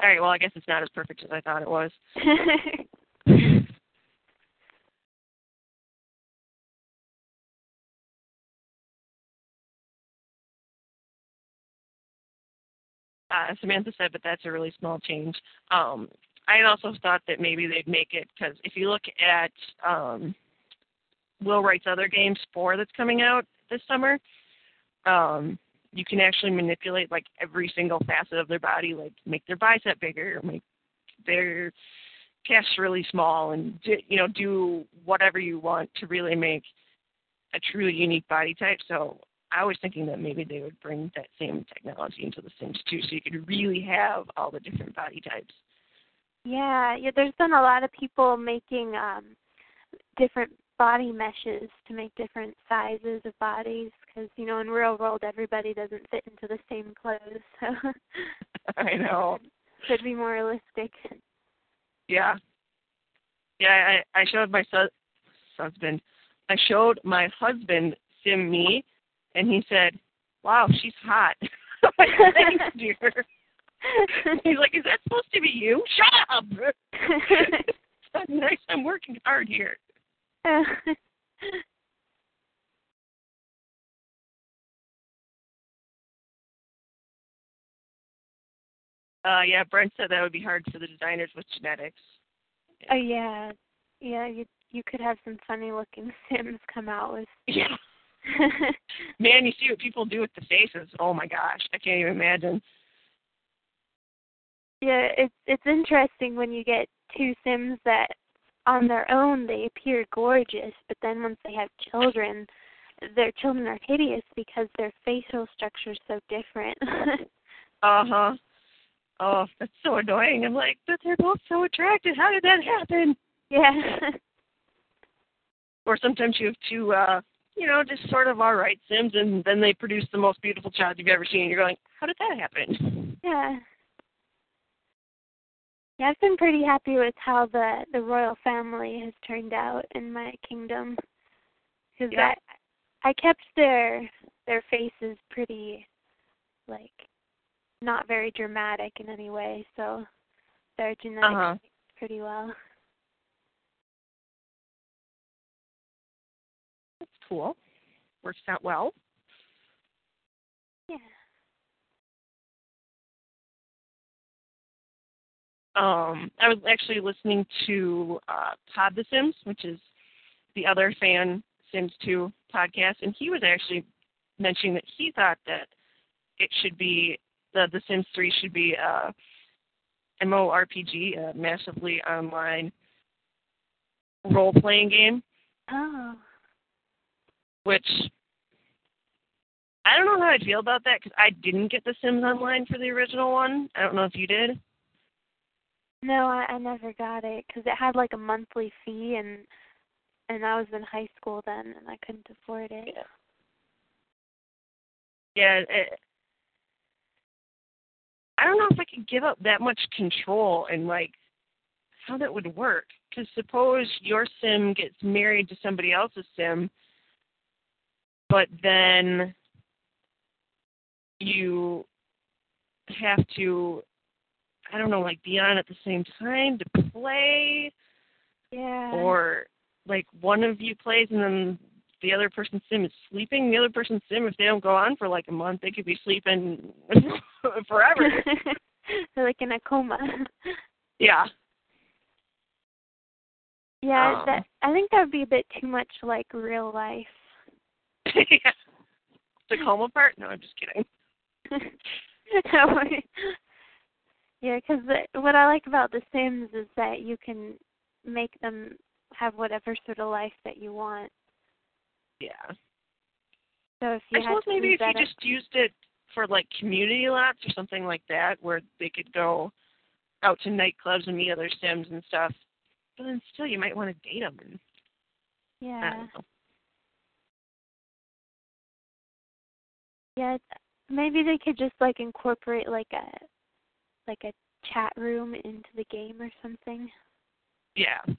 [SPEAKER 3] All right. Well, I guess it's not as perfect as I thought it was. (laughs) uh, Samantha said, but that's a really small change. Um, I also thought that maybe they'd make it because if you look at um, Will Wright's other game, Spore, that's coming out this summer, um, you can actually manipulate like every single facet of their body, like make their bicep bigger, make their chest really small, and you know do whatever you want to really make a truly unique body type. So I was thinking that maybe they would bring that same technology into The Sims 2, so you could really have all the different body types.
[SPEAKER 4] Yeah, yeah. There's been a lot of people making um different body meshes to make different sizes of bodies because you know in real world everybody doesn't fit into the same clothes, (laughs) so (laughs)
[SPEAKER 3] I know.
[SPEAKER 4] should be more realistic.
[SPEAKER 3] Yeah. Yeah, I I showed my son, husband. I showed my husband Sim me, and he said, "Wow, she's hot." (laughs) Thanks, (laughs) dear. He's like, "Is that supposed to be you?" Shut up. (laughs) nice. I'm working hard here. Uh, yeah, Brent said that would be hard for the designers with genetics.
[SPEAKER 4] oh yeah, yeah. You you could have some funny looking Sims come out with.
[SPEAKER 3] Yeah. (laughs) Man, you see what people do with the faces. Oh my gosh, I can't even imagine.
[SPEAKER 4] yeah, it's it's interesting when you get two Sims that on their own they appear gorgeous, but then once they have children, their children are hideous because their facial structure is so different. (laughs)
[SPEAKER 3] Uh huh. Oh, that's so annoying. I'm like, but they're both so attractive. How did that happen?
[SPEAKER 4] yeah. (laughs)
[SPEAKER 3] Or sometimes you have two, uh, you know, just sort of all right Sims, and then they produce the most beautiful child you've ever seen. And you're going, how did that happen?
[SPEAKER 4] Yeah. Yeah, I've been pretty happy with how the the royal family has turned out in my kingdom. Because
[SPEAKER 3] Yeah.
[SPEAKER 4] I I kept their their faces pretty like not very dramatic in any way, so their genetics
[SPEAKER 3] Uh-huh.
[SPEAKER 4] pretty well.
[SPEAKER 3] Cool. Works out well.
[SPEAKER 4] Yeah.
[SPEAKER 3] um, I was actually listening to uh, Pod the Sims, which is the other fan Sims 2 podcast, and he was actually mentioning that he thought that it should be the The Sims 3 should be a MMORPG, a massively online role playing game,
[SPEAKER 4] Oh.
[SPEAKER 3] Which I don't know how I feel about that because I didn't get The Sims Online for the original one. I don't know if you did.
[SPEAKER 4] No, I, I never got it because it had like a monthly fee, and and I was in high school then, and I couldn't afford it.
[SPEAKER 3] Yeah. Yeah, it, I don't know if I could give up that much control and like how that would work. Because suppose your sim gets married to somebody else's sim, but then you have to, I don't know, like be on at the same time to play,
[SPEAKER 4] Yeah.
[SPEAKER 3] or like one of you plays and then the other person's sim is sleeping. The other person's sim, if they don't go on for like a month, they could be sleeping (laughs) forever. (laughs)
[SPEAKER 4] Like in a coma.
[SPEAKER 3] yeah.
[SPEAKER 4] yeah,
[SPEAKER 3] Um.
[SPEAKER 4] that I think that would be a bit too much like real life. (laughs)
[SPEAKER 3] yeah. The coma part? No, I'm just kidding. (laughs)
[SPEAKER 4] yeah, because what I like about The Sims is that you can make them have whatever sort of life that you want.
[SPEAKER 3] Yeah.
[SPEAKER 4] So if you
[SPEAKER 3] I suppose maybe if you
[SPEAKER 4] that,
[SPEAKER 3] just used it for like community lots or something like that, where they could go out to nightclubs and meet other Sims and stuff. But then still, you might want to date them. And, I
[SPEAKER 4] yeah, yeah, maybe they could just like incorporate like a like a chat room into the game or something.
[SPEAKER 3] Yeah.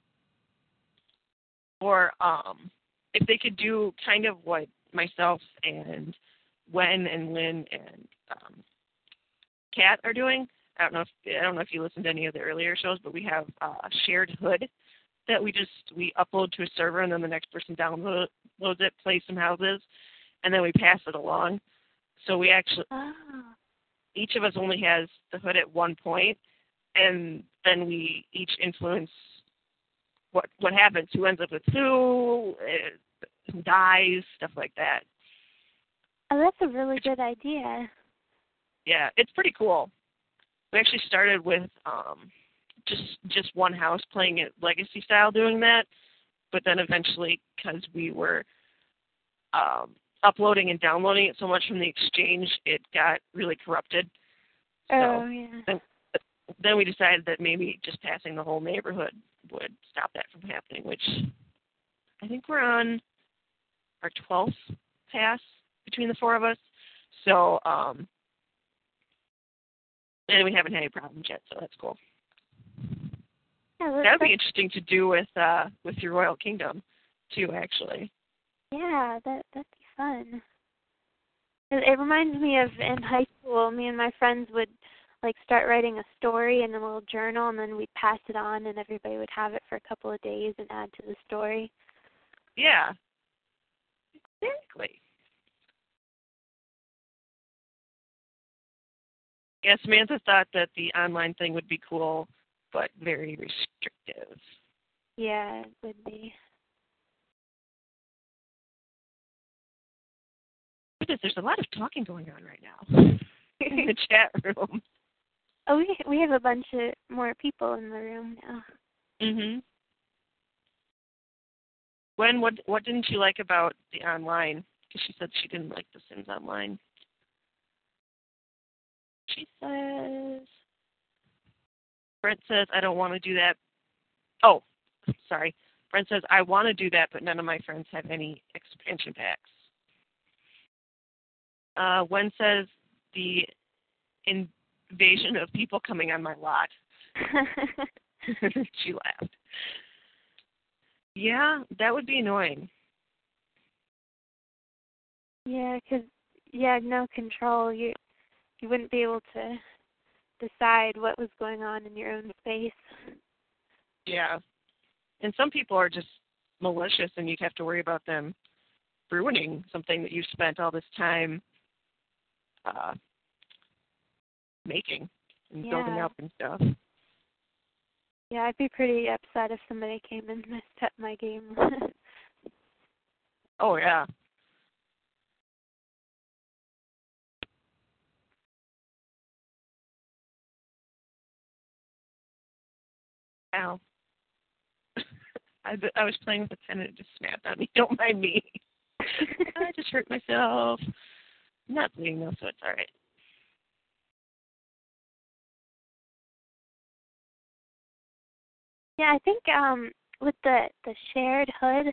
[SPEAKER 3] Or um, if they could do kind of what myself and Wen and Lynn and um, Kat are doing. I don't know if I don't know if you listened to any of the earlier shows, but we have uh, a shared hood that we just we upload to a server and then the next person downloads it, plays some houses, and then we pass it along. So we actually
[SPEAKER 4] Oh.
[SPEAKER 3] each of us only has the hood at one point, and then we each influence what what happens, who ends up with who, uh, who dies, stuff like that.
[SPEAKER 4] Oh, that's a really good idea.
[SPEAKER 3] Yeah, it's pretty cool. We actually started with um, just just one house playing it legacy style, doing that, but then eventually, because we were um, uploading and downloading it so much from the exchange, it got really corrupted. So
[SPEAKER 4] oh yeah.
[SPEAKER 3] then we decided that maybe just passing the whole neighborhood would stop that from happening, which I think we're on our 12th pass between the four of us. So, um, and we haven't had any problems yet, so that's cool.
[SPEAKER 4] Yeah, that,
[SPEAKER 3] would be interesting to do with uh with your Royal Kingdom, too. Actually,
[SPEAKER 4] Yeah, that that'd be fun. It, it reminds me of in high school, me and my friends would like start writing a story in a little journal, and then we'd pass it on, and everybody would have it for a couple of days and add to the story.
[SPEAKER 3] yeah, exactly. Yeah, Samantha thought that the online thing would be cool, but very restrictive.
[SPEAKER 4] Yeah, it would be.
[SPEAKER 3] Goodness, there's a lot of talking going on right now (laughs) in the (laughs) chat room.
[SPEAKER 4] Oh, we we have a bunch of more people in the room now.
[SPEAKER 3] Mhm. When what what didn't you like about the online? Because she said she didn't like The Sims Online. She says. Brent says I don't want to do that. Oh, sorry. Brent says I want to do that, but none of my friends have any expansion packs. Uh, Wen says the invasion of people coming on my lot. (laughs) she laughed. Yeah, that would be annoying.
[SPEAKER 4] yeah, 'cause you had no control. You you wouldn't be able to decide what was going on in your own space.
[SPEAKER 3] Yeah. And some people are just malicious and you'd have to worry about them ruining something that you've spent all this time uh making and building up and stuff.
[SPEAKER 4] Yeah, I'd be pretty upset if somebody came and messed up my game. (laughs)
[SPEAKER 3] Oh yeah. Ow. (laughs) I, I was playing with a pen and it just snapped on me. Don't mind me. (laughs) I just hurt myself. I'm not bleeding though, so it's all right.
[SPEAKER 4] Yeah, I think um with the the shared hood,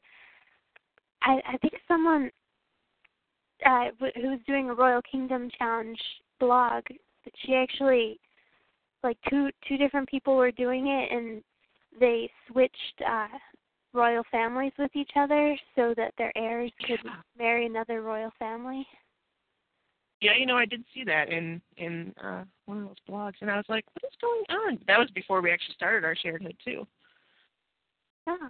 [SPEAKER 4] I I think someone uh who was doing a Royal Kingdom challenge blog, she actually like two two different people were doing it and they switched uh royal families with each other so that their heirs could marry another royal family.
[SPEAKER 3] Yeah, you know, I did see that in in uh one of those blogs, and I was like, "What is going on?" That was before we actually started our shared hood too.
[SPEAKER 4] Oh.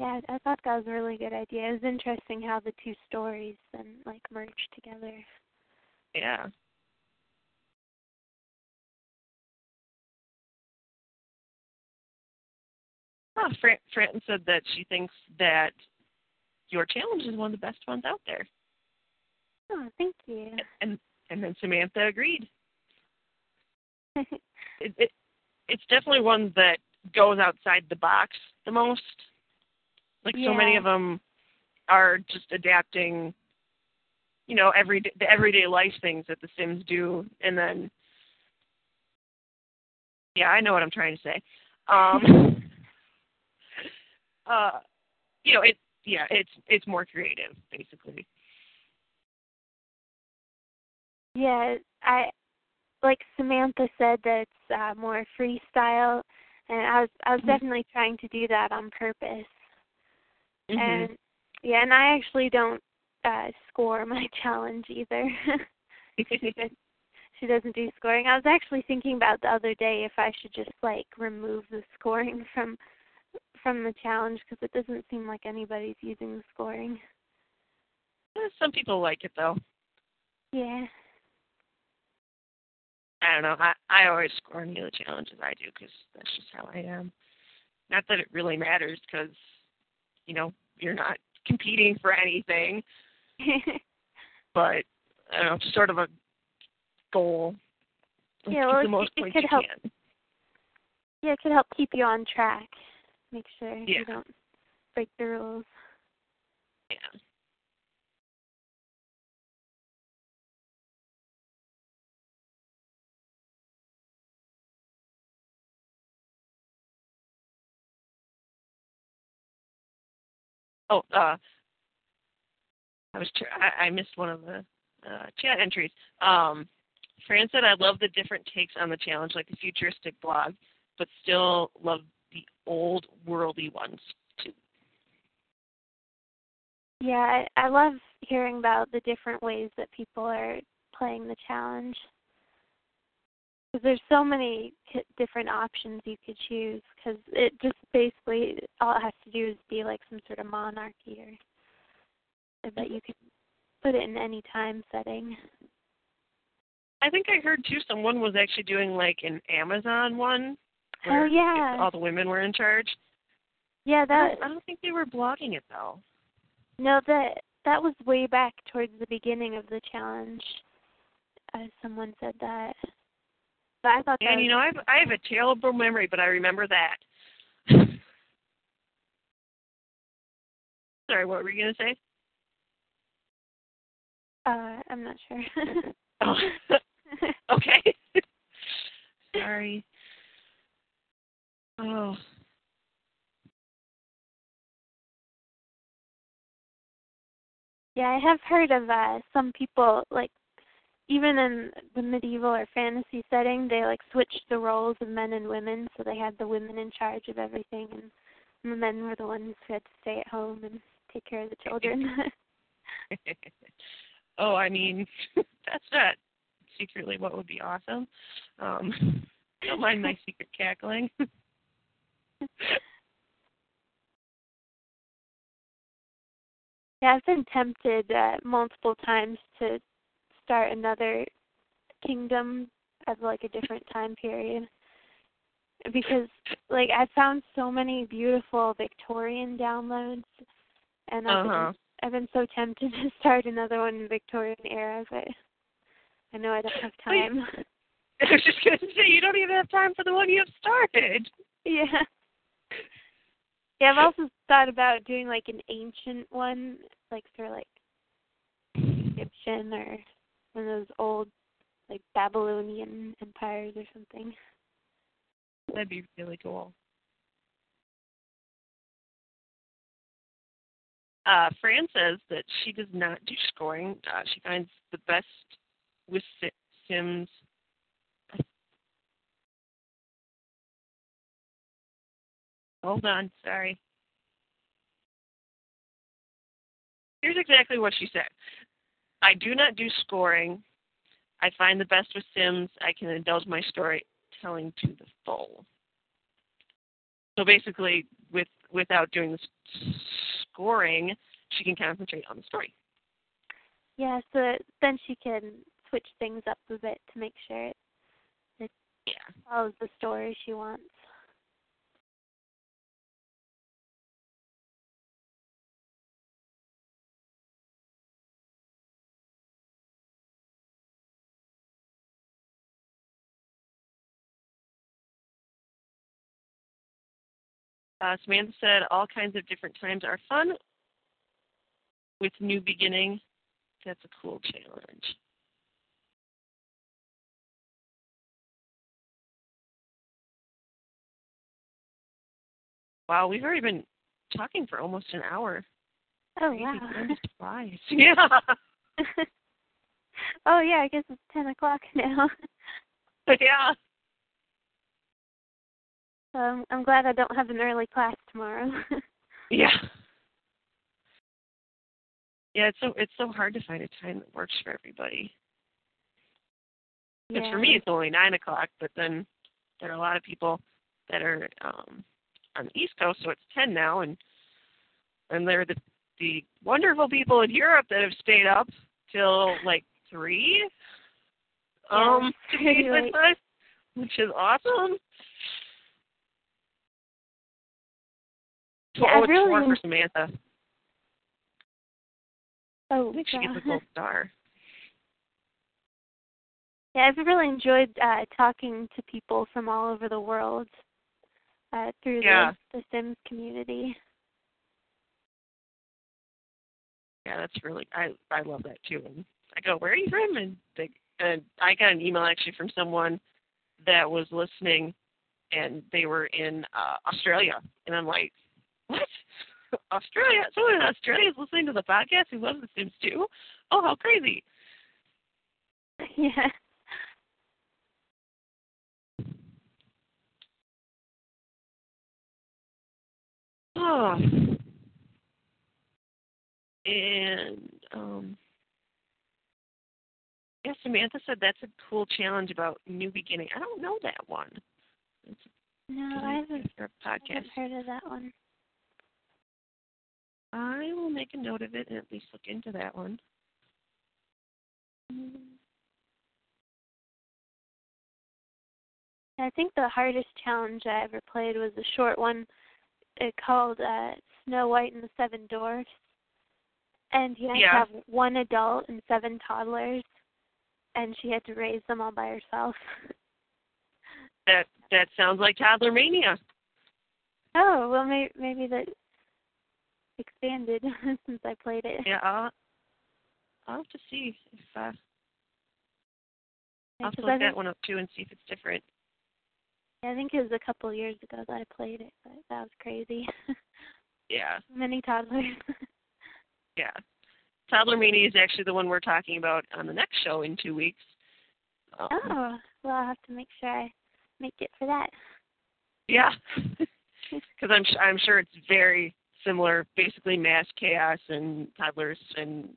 [SPEAKER 4] Yeah, I thought that was a really good idea. It was interesting how the two stories then like merged together.
[SPEAKER 3] Yeah. Oh, Fran- Franton said that she thinks that your challenge is one of the best ones out there.
[SPEAKER 4] Oh, thank you.
[SPEAKER 3] And and then Samantha agreed. (laughs) it, it it's definitely one that goes outside the box the most. Like
[SPEAKER 4] yeah.
[SPEAKER 3] so many of them are just adapting, you know, every the everyday life things that the Sims do, and then yeah, I know what I'm trying to say. Um, (laughs) uh, you know, it yeah, it's it's more creative basically.
[SPEAKER 4] Yeah, I like Samantha said that it's uh, more freestyle, and I was I was
[SPEAKER 3] Mhm.
[SPEAKER 4] definitely trying to do that on purpose.
[SPEAKER 3] Mhm.
[SPEAKER 4] And yeah, and I actually don't uh score my (laughs) challenge either. (laughs) she doesn't do scoring. I was actually thinking about the other day if I should just like remove the scoring from from the challenge because it doesn't seem like anybody's using the scoring.
[SPEAKER 3] Eh, Some people like it though.
[SPEAKER 4] Yeah.
[SPEAKER 3] I don't know. I I always score the challenges I do because that's just how I am. Not that it really matters because, you know, you're not competing for anything, (laughs) but I don't know, just sort of a goal. Let's
[SPEAKER 4] Yeah, well,
[SPEAKER 3] the
[SPEAKER 4] it-
[SPEAKER 3] most
[SPEAKER 4] it could help.
[SPEAKER 3] can.
[SPEAKER 4] yeah, it could help keep you on track. Make sure
[SPEAKER 3] Yeah.
[SPEAKER 4] you don't break the rules.
[SPEAKER 3] Yeah. Oh, uh, I was tr- I, I missed one of the uh, chat entries. Um, Fran said, "I love the different takes on the challenge, like the futuristic blog, but still love the old worldly ones too."
[SPEAKER 4] Yeah, I, I love hearing about the different ways that people are playing the challenge. Because there's so many different options you could choose. Because it just basically all it has to do is be like some sort of monarchy, or that mm-hmm. you could put it in any time setting.
[SPEAKER 3] I think I heard too. Someone was actually doing like an Amazon one.
[SPEAKER 4] Oh yeah,
[SPEAKER 3] all the women were in charge.
[SPEAKER 4] yeah.
[SPEAKER 3] I
[SPEAKER 4] That
[SPEAKER 3] don't, I don't think they were blogging it though.
[SPEAKER 4] no, that that was way back towards the beginning of the challenge. As someone said that. But I thought that
[SPEAKER 3] And you know, I have I have a terrible memory, but I remember that. (laughs) Sorry, what were you gonna say?
[SPEAKER 4] Uh, I'm not sure. (laughs)
[SPEAKER 3] Oh, (laughs) okay. Sorry. Oh.
[SPEAKER 4] yeah, I have heard of uh some people like even in the medieval or fantasy setting, they like switched the roles of men and women, so they had the women in charge of everything and the men were the ones who had to stay at home and take care of the children. (laughs)
[SPEAKER 3] oh, I mean, (laughs) that's not secretly what would be awesome. Um, (laughs) don't mind my secret cackling. (laughs)
[SPEAKER 4] Yeah, I've been tempted uh, multiple times to start another kingdom of like a different time period because like I found so many beautiful Victorian downloads, and I've
[SPEAKER 3] Uh-huh.
[SPEAKER 4] been I've been so tempted (laughs) to start another one in Victorian era, but I know I don't have
[SPEAKER 3] Wait.
[SPEAKER 4] time. (laughs)
[SPEAKER 3] I was just gonna say you don't even have time for the one you have started.
[SPEAKER 4] yeah. Yeah, I've also thought about doing like an ancient one, like for like Egyptian or one of those old like Babylonian empires or something.
[SPEAKER 3] That'd be really cool. Uh, Fran says that she does not do scoring. Uh, she finds the best with Sims. Hold on, sorry. Here's exactly what she said. I do not do scoring. I find the best with Sims. I can indulge my storytelling to the full. So basically, with without doing the scoring, she can concentrate on the story.
[SPEAKER 4] Yeah, so then she can switch things up a bit to make sure it, it
[SPEAKER 3] Yeah.
[SPEAKER 4] follows the story she wants.
[SPEAKER 3] Uh, Samantha said all kinds of different times are fun with new beginning. That's a cool challenge. Wow, we've already been talking for almost an hour.
[SPEAKER 4] Oh wow. (laughs)
[SPEAKER 3] flies. (laughs) Yeah. (laughs)
[SPEAKER 4] oh yeah, I guess it's ten o'clock now.
[SPEAKER 3] yeah.
[SPEAKER 4] Um, I'm glad I don't have an early class tomorrow. (laughs)
[SPEAKER 3] Yeah. Yeah, it's so it's so hard to find a time that works for everybody. Because
[SPEAKER 4] yeah.
[SPEAKER 3] for me, it's only nine o'clock, but then there are a lot of people that are um, on the East Coast, so it's ten now, and and there are the the wonderful people in Europe that have stayed up till like three.
[SPEAKER 4] Yeah,
[SPEAKER 3] Um, to be (laughs) with us, which is awesome.
[SPEAKER 4] Yeah,
[SPEAKER 3] oh,
[SPEAKER 4] I
[SPEAKER 3] it's
[SPEAKER 4] really
[SPEAKER 3] four for Samantha.
[SPEAKER 4] oh,
[SPEAKER 3] I think she gets a gold (laughs) star.
[SPEAKER 4] Yeah, I've really enjoyed uh, talking to people from all over the world uh, through
[SPEAKER 3] Yeah.
[SPEAKER 4] the, the Sims community.
[SPEAKER 3] Yeah, that's really I I love that too. And I go, where are you from? And they and I got an email actually from someone that was listening, and they were in uh, Australia, and I'm like, what? (laughs) Australia? Someone in Australia is listening to the podcast who loves The Sims too? Oh, how crazy!
[SPEAKER 4] yeah.
[SPEAKER 3] Oh. (sighs) And um yeah, Samantha said that's a cool challenge about new beginning. I don't know that one. It's
[SPEAKER 4] No, I haven't,
[SPEAKER 3] a
[SPEAKER 4] I
[SPEAKER 3] podcast.
[SPEAKER 4] haven't heard of that one.
[SPEAKER 3] I will make a note of it and at least look into that one. Mm,
[SPEAKER 4] I think the hardest challenge I ever played was a short one uh, called uh, Snow White and the Seven Dwarfs. And you had
[SPEAKER 3] Yeah.
[SPEAKER 4] to have one adult and seven toddlers, and she had to raise them all by herself.
[SPEAKER 3] That that sounds like toddler mania. (laughs)
[SPEAKER 4] oh, well, may- maybe that expanded (laughs) since I played it.
[SPEAKER 3] Yeah, I'll, I'll have to see if uh, I'll have to look that one up too and see if it's different.
[SPEAKER 4] I think it was a couple of years ago that I played it, but that was crazy. (laughs)
[SPEAKER 3] Yeah,
[SPEAKER 4] Many toddlers. (laughs)
[SPEAKER 3] yeah. Toddler mania is actually the one we're talking about on the next show in two weeks. Um,
[SPEAKER 4] oh, well, I'll have to make sure I make it for that.
[SPEAKER 3] Yeah, because I'm I'm sure it's very similar. Basically, mass chaos and toddlers and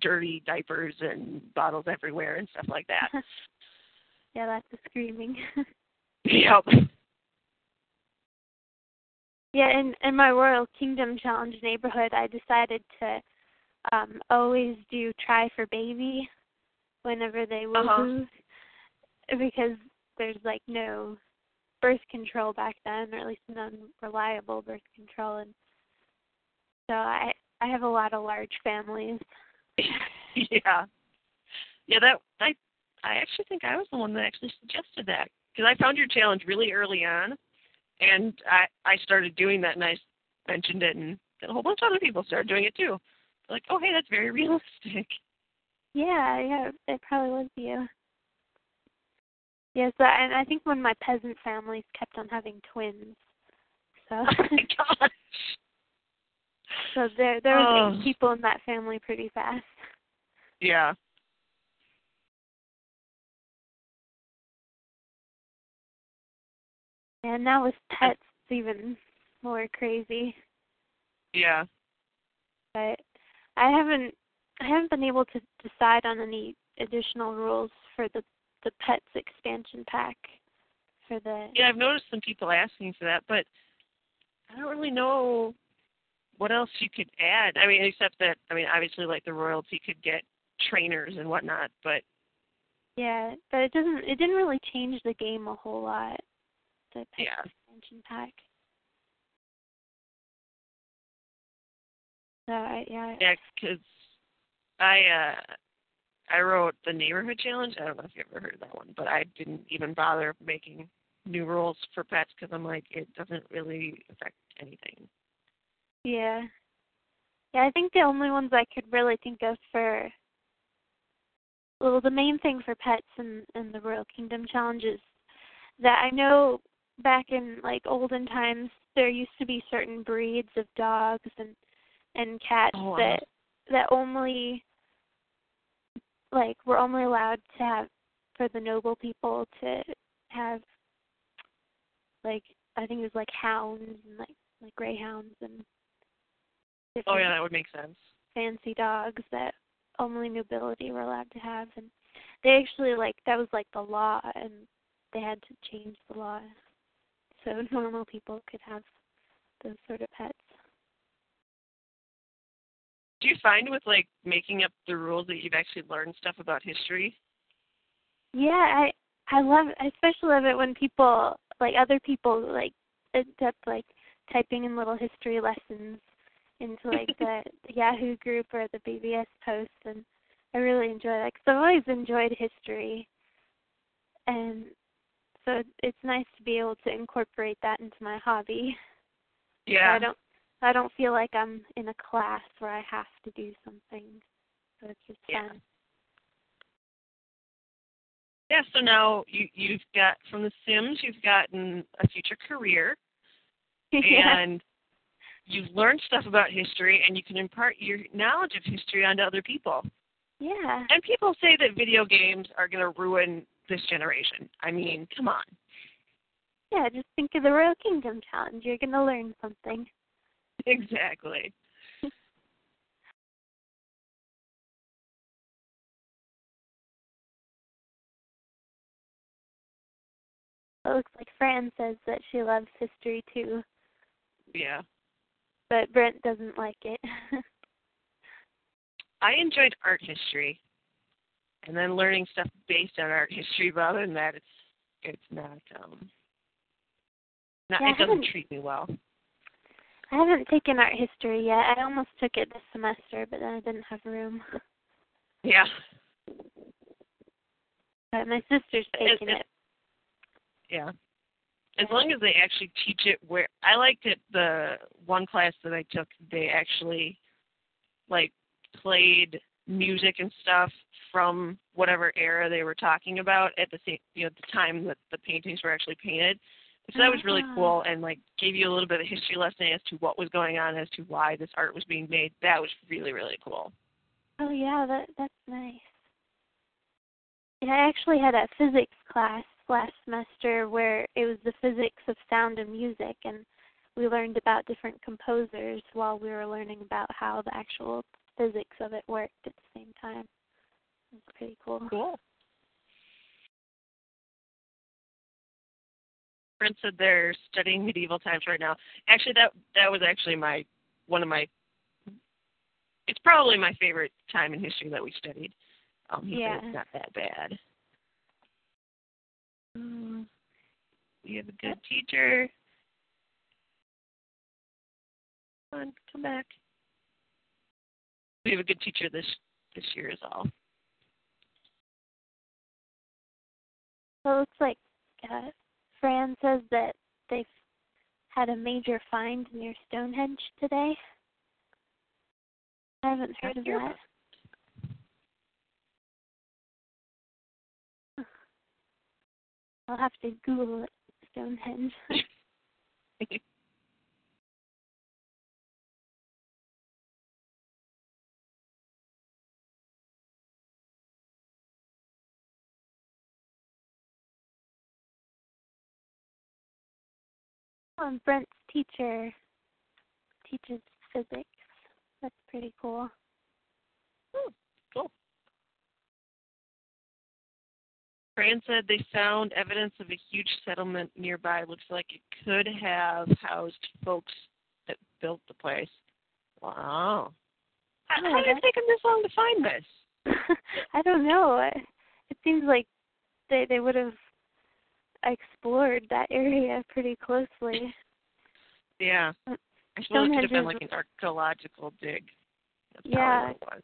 [SPEAKER 3] dirty diapers and bottles everywhere and stuff like that. (laughs)
[SPEAKER 4] yeah, lots of screaming. (laughs)
[SPEAKER 3] yep.
[SPEAKER 4] yeah, in in my Royal Kingdom Challenge neighborhood, I decided to um always do try for baby whenever they will
[SPEAKER 3] Uh-huh.
[SPEAKER 4] move because there's like no birth control back then, or at least non-reliable birth control, and so I I have a lot of large families. (laughs)
[SPEAKER 3] yeah. Yeah, that I I actually think I was the one that actually suggested that because I found your challenge really early on, and I I started doing that and I mentioned it and then a whole bunch of other people started doing it too. Like, oh hey, that's very (laughs) realistic.
[SPEAKER 4] Yeah, yeah, it probably was you. Yes, yeah, so, and I think one of my peasant families kept on having twins. So.
[SPEAKER 3] Oh my (laughs) gosh.
[SPEAKER 4] So there there was
[SPEAKER 3] oh.
[SPEAKER 4] eight people in that family pretty fast.
[SPEAKER 3] Yeah.
[SPEAKER 4] And now with pets, it's even more crazy.
[SPEAKER 3] Yeah.
[SPEAKER 4] But I haven't I haven't been able to decide on any additional rules for the the pets expansion pack for the
[SPEAKER 3] Yeah, I've noticed some people asking for that, but I don't really know what else you could add. I mean, except that I mean, obviously like the royalty could get trainers and whatnot, but
[SPEAKER 4] yeah, but it doesn't. It didn't really change the game a whole lot. The pet
[SPEAKER 3] yeah.
[SPEAKER 4] expansion pack. So I, yeah.
[SPEAKER 3] Yeah, because I uh I wrote the neighborhood challenge. I don't know if you ever heard of that one, but I didn't even bother making new rules for pets because I'm like it doesn't really affect anything.
[SPEAKER 4] Yeah. Yeah, I think the only ones I could really think of for well, the main thing for pets and in the Royal Kingdom challenges that I know back in like olden times there used to be certain breeds of dogs and and cats
[SPEAKER 3] oh,
[SPEAKER 4] that that only like were only allowed to have for the noble people to have like I think it was like hounds and like like greyhounds and
[SPEAKER 3] Oh yeah, that would make sense.
[SPEAKER 4] Fancy dogs that only nobility were allowed to have and they actually like that was like the law and they had to change the law so (laughs) normal people could have those sort of pets.
[SPEAKER 3] Do you find with like making up the rules that you've actually learned stuff about history?
[SPEAKER 4] Yeah, I I love I especially love it when people like other people like end up like typing in little history lessons into (laughs) like the, the Yahoo group or the BBS posts, and I really enjoy that because I've always enjoyed history, and so it's nice to be able to incorporate that into my hobby.
[SPEAKER 3] Yeah.
[SPEAKER 4] So I don't I don't feel like I'm in a class where I have to do something. So it's just
[SPEAKER 3] yeah.
[SPEAKER 4] fun.
[SPEAKER 3] Yeah, so now you you've got from the Sims you've gotten a future career (laughs)
[SPEAKER 4] yeah.
[SPEAKER 3] and you've learned stuff about history and you can impart your knowledge of history onto other people.
[SPEAKER 4] Yeah.
[SPEAKER 3] And people say that video games are going to ruin this generation. I mean, come on.
[SPEAKER 4] Yeah, just think of the Royal Kingdom challenge. You're going to learn something.
[SPEAKER 3] Exactly.
[SPEAKER 4] It looks like Fran says that she loves history too.
[SPEAKER 3] Yeah.
[SPEAKER 4] But Brent doesn't like it. (laughs)
[SPEAKER 3] I enjoyed art history. And then learning stuff based on art history, but other than that it's it's not um not
[SPEAKER 4] yeah,
[SPEAKER 3] it doesn't treat me well.
[SPEAKER 4] I haven't taken art history yet. I almost took it this semester, but then I didn't have room.
[SPEAKER 3] Yeah.
[SPEAKER 4] But my sister's taking
[SPEAKER 3] it,
[SPEAKER 4] it.
[SPEAKER 3] Yeah. As long as they actually teach it where I liked it the one class that I took, they actually like played music and stuff from whatever era they were talking about at the same you know, the time that the paintings were actually painted. So that was really
[SPEAKER 4] Ah.
[SPEAKER 3] cool and like gave you a little bit of history lesson as to what was going on as to why this art was being made. That was really, really cool.
[SPEAKER 4] Oh yeah, that that's nice. Yeah, I actually had a physics class last semester where it was the physics of sound and music and we learned about different composers while we were learning about how the actual physics of it worked at the same time. It was pretty cool.
[SPEAKER 3] Cool. Friends said they're studying medieval times right now. Actually, that that was actually my one of my. It's probably my favorite time in history that we studied. Um, he
[SPEAKER 4] Yeah.
[SPEAKER 3] said it's not that bad. Um, we have a good teacher. Come on, come back. We have a good teacher this this year is all.
[SPEAKER 4] Well, it looks like uh, Fran says that they've had a major find near Stonehenge today. I haven't heard of that. I'll have to Google it, Stonehenge. (laughs) And Brent's teacher teaches physics. That's pretty cool.
[SPEAKER 3] Oh, Fran said they found evidence of a huge settlement nearby. Looks like it could have housed folks that built the place. Wow. How, how did it take them this long to find this? (laughs)
[SPEAKER 4] I don't know. It seems like they they would have explored that area pretty closely.
[SPEAKER 3] Yeah. Mm, I suppose it could have been like an archaeological dig. That's
[SPEAKER 4] yeah.
[SPEAKER 3] Was.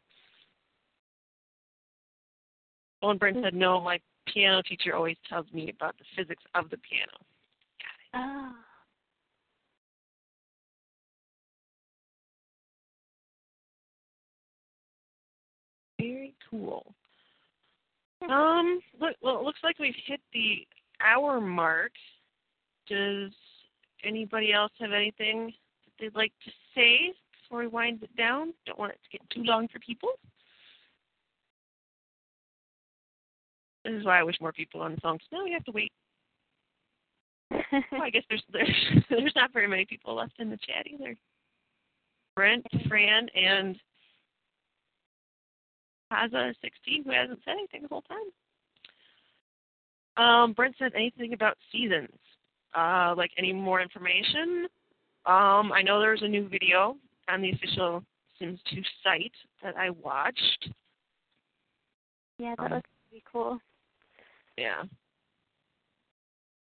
[SPEAKER 3] Owen Brent said, mm-hmm. no, my piano teacher always tells me about the physics of the piano. Got it.
[SPEAKER 4] Oh.
[SPEAKER 3] Very cool. Um, look, well, it looks like we've hit the hour mark. Does anybody else have anything that they'd like to say before we wind it down? Don't want it to get too long for people. This is why I wish more people on the phone. No, you have to wait. well, I guess there's there's (laughs) there's not very many people left in the chat either. Brent, Fran, and Haza sixteen who hasn't said anything the whole time. Um, Brent said anything about seasons. Uh, like any more information? Um, I know there's a new video on the official Sims 2 site that I watched.
[SPEAKER 4] Yeah, that
[SPEAKER 3] Um,
[SPEAKER 4] looks pretty cool.
[SPEAKER 3] Yeah.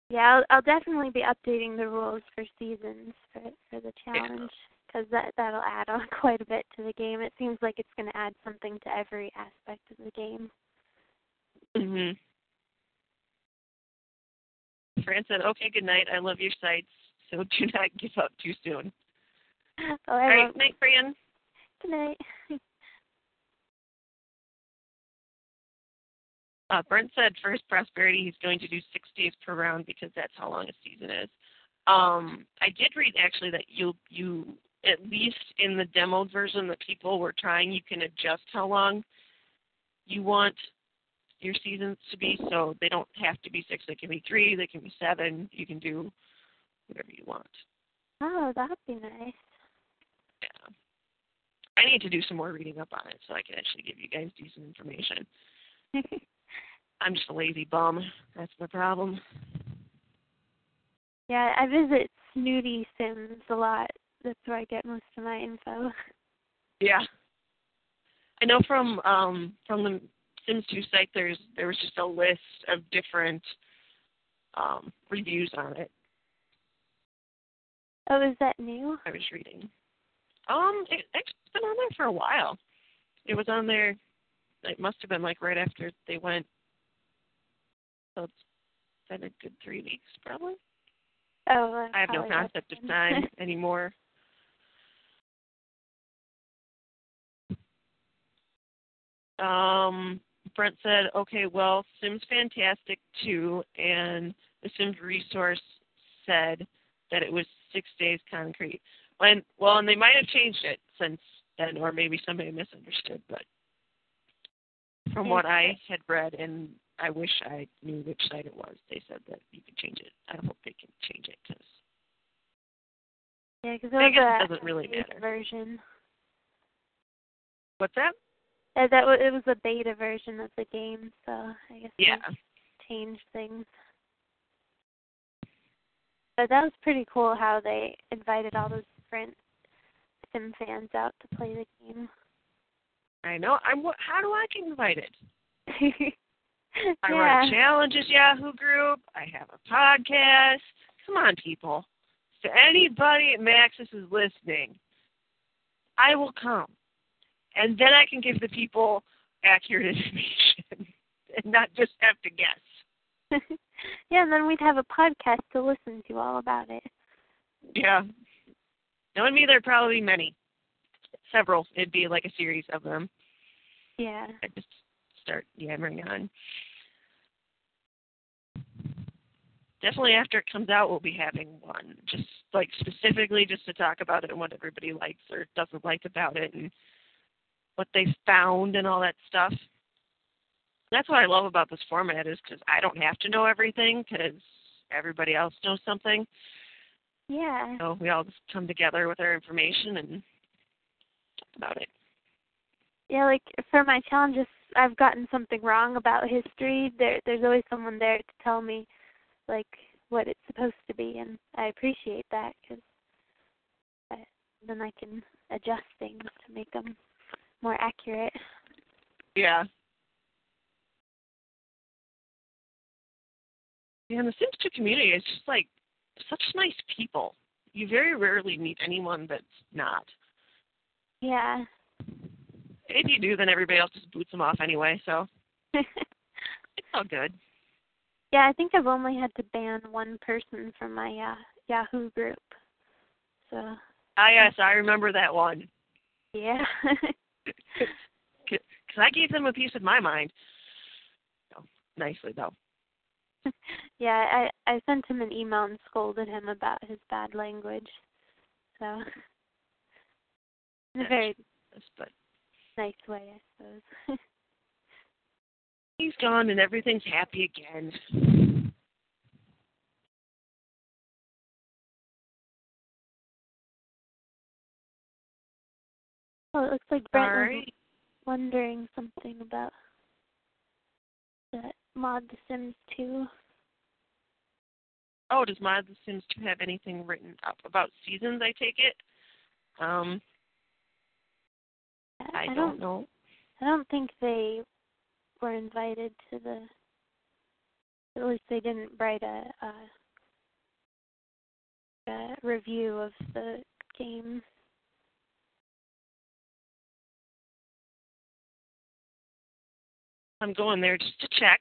[SPEAKER 4] Yeah, I'll, I'll definitely be updating the rules for seasons for for the challenge because that that'll add on (laughs) quite a bit to the game. It seems like it's going to add something to every aspect of the game.
[SPEAKER 3] Mhm. Fran said, "Okay, good night. I love your sites, so (laughs) do not give up too soon." (laughs)
[SPEAKER 4] Oh, I
[SPEAKER 3] right,
[SPEAKER 4] love-
[SPEAKER 3] night, Fran.
[SPEAKER 4] Good night.
[SPEAKER 3] Uh, Brent said his prosperity he's going to do six days per round because that's how long a season is. Um, I did read actually that you you at least in the demoed version that people were trying you can adjust how long you want your seasons to be, so they don't have to be six. They can be three. They can be seven. You can do whatever you want.
[SPEAKER 4] Oh, that'd be nice.
[SPEAKER 3] Yeah. I need to do some more reading up on it so I can actually give you guys decent information. (laughs) I'm just a lazy bum. That's my problem.
[SPEAKER 4] yeah, I visit Snooty Sims a lot. That's where I get most of my info.
[SPEAKER 3] Yeah. I know from um from the Sims 2 site there's there was just a list of different um reviews on it.
[SPEAKER 4] Oh, is that new?
[SPEAKER 3] I was reading. Um it, it's been on there for a while. It was on there it must have been like right after they went so it's been a good three weeks probably.
[SPEAKER 4] Oh,
[SPEAKER 3] I have no concept of time (laughs) anymore. Um, Brent said, okay, well, Sims Fantastic 2 and the Sims Resource said that it was six days concrete. When well, and they might have changed it since then, or maybe somebody misunderstood. But from what I had read, and I wish I knew which site it was, they said that you could change it. I hope they can change it because
[SPEAKER 4] yeah, because it
[SPEAKER 3] doesn't really matter.
[SPEAKER 4] version.
[SPEAKER 3] what's that?
[SPEAKER 4] Uh, that wa- it was a beta version of the game, so I guess they
[SPEAKER 3] Yeah.
[SPEAKER 4] changed things. But that was pretty cool how they invited all those different Sim fans out to play the game.
[SPEAKER 3] I know. I'm. How do I get invited? (laughs) I
[SPEAKER 4] yeah.
[SPEAKER 3] run a challenges Yahoo group. I have a podcast. Come on, people. To anybody at Maxis is listening, I will come, and then I can give the people accurate (laughs) information and not just have to guess. (laughs)
[SPEAKER 4] yeah, and then we'd have a podcast to listen to all about it.
[SPEAKER 3] Yeah. Knowing me, there'd probably be many. Several. It'd be like a series of them.
[SPEAKER 4] Yeah.
[SPEAKER 3] I'd just start yammering on. Definitely after it comes out, we'll be having one. Just like specifically just to talk about it and what everybody likes or doesn't like about it and what they found and all that stuff. That's what I love about this format is because I don't have to know everything because everybody else knows something.
[SPEAKER 4] Yeah.
[SPEAKER 3] So we all just come together with our information and talk about it.
[SPEAKER 4] Yeah, like for my challenges, I've gotten something wrong about history. There, there's always someone there to tell me, like what it's supposed to be, and I appreciate that because uh, then I can adjust things to make them more accurate.
[SPEAKER 3] Yeah. Yeah, and the Sims 2 community is just like such nice people. You very rarely meet anyone that's not.
[SPEAKER 4] Yeah.
[SPEAKER 3] If you do, then everybody else just boots them off anyway, so (laughs) it's all good.
[SPEAKER 4] Yeah, I think I've only had to ban one person from my uh, Yahoo group. So.
[SPEAKER 3] Ah, yes, I remember that one.
[SPEAKER 4] Yeah. (laughs)
[SPEAKER 3] Because I gave them a piece of my mind. Oh, nicely, though. (laughs)
[SPEAKER 4] yeah, I I sent him an email and scolded him about his bad language. So. Very
[SPEAKER 3] but
[SPEAKER 4] nice way, I suppose. (laughs)
[SPEAKER 3] He's gone and everything's happy again.
[SPEAKER 4] Oh, it looks like Brent
[SPEAKER 3] All
[SPEAKER 4] was wondering something about the mod The Sims 2.
[SPEAKER 3] Oh, does Mod The Sims 2 have anything written up about seasons, I take it? Um, I,
[SPEAKER 4] I
[SPEAKER 3] don't know.
[SPEAKER 4] I don't think they were invited to the. At least they didn't write a, a, a review of the game.
[SPEAKER 3] I'm going there just to check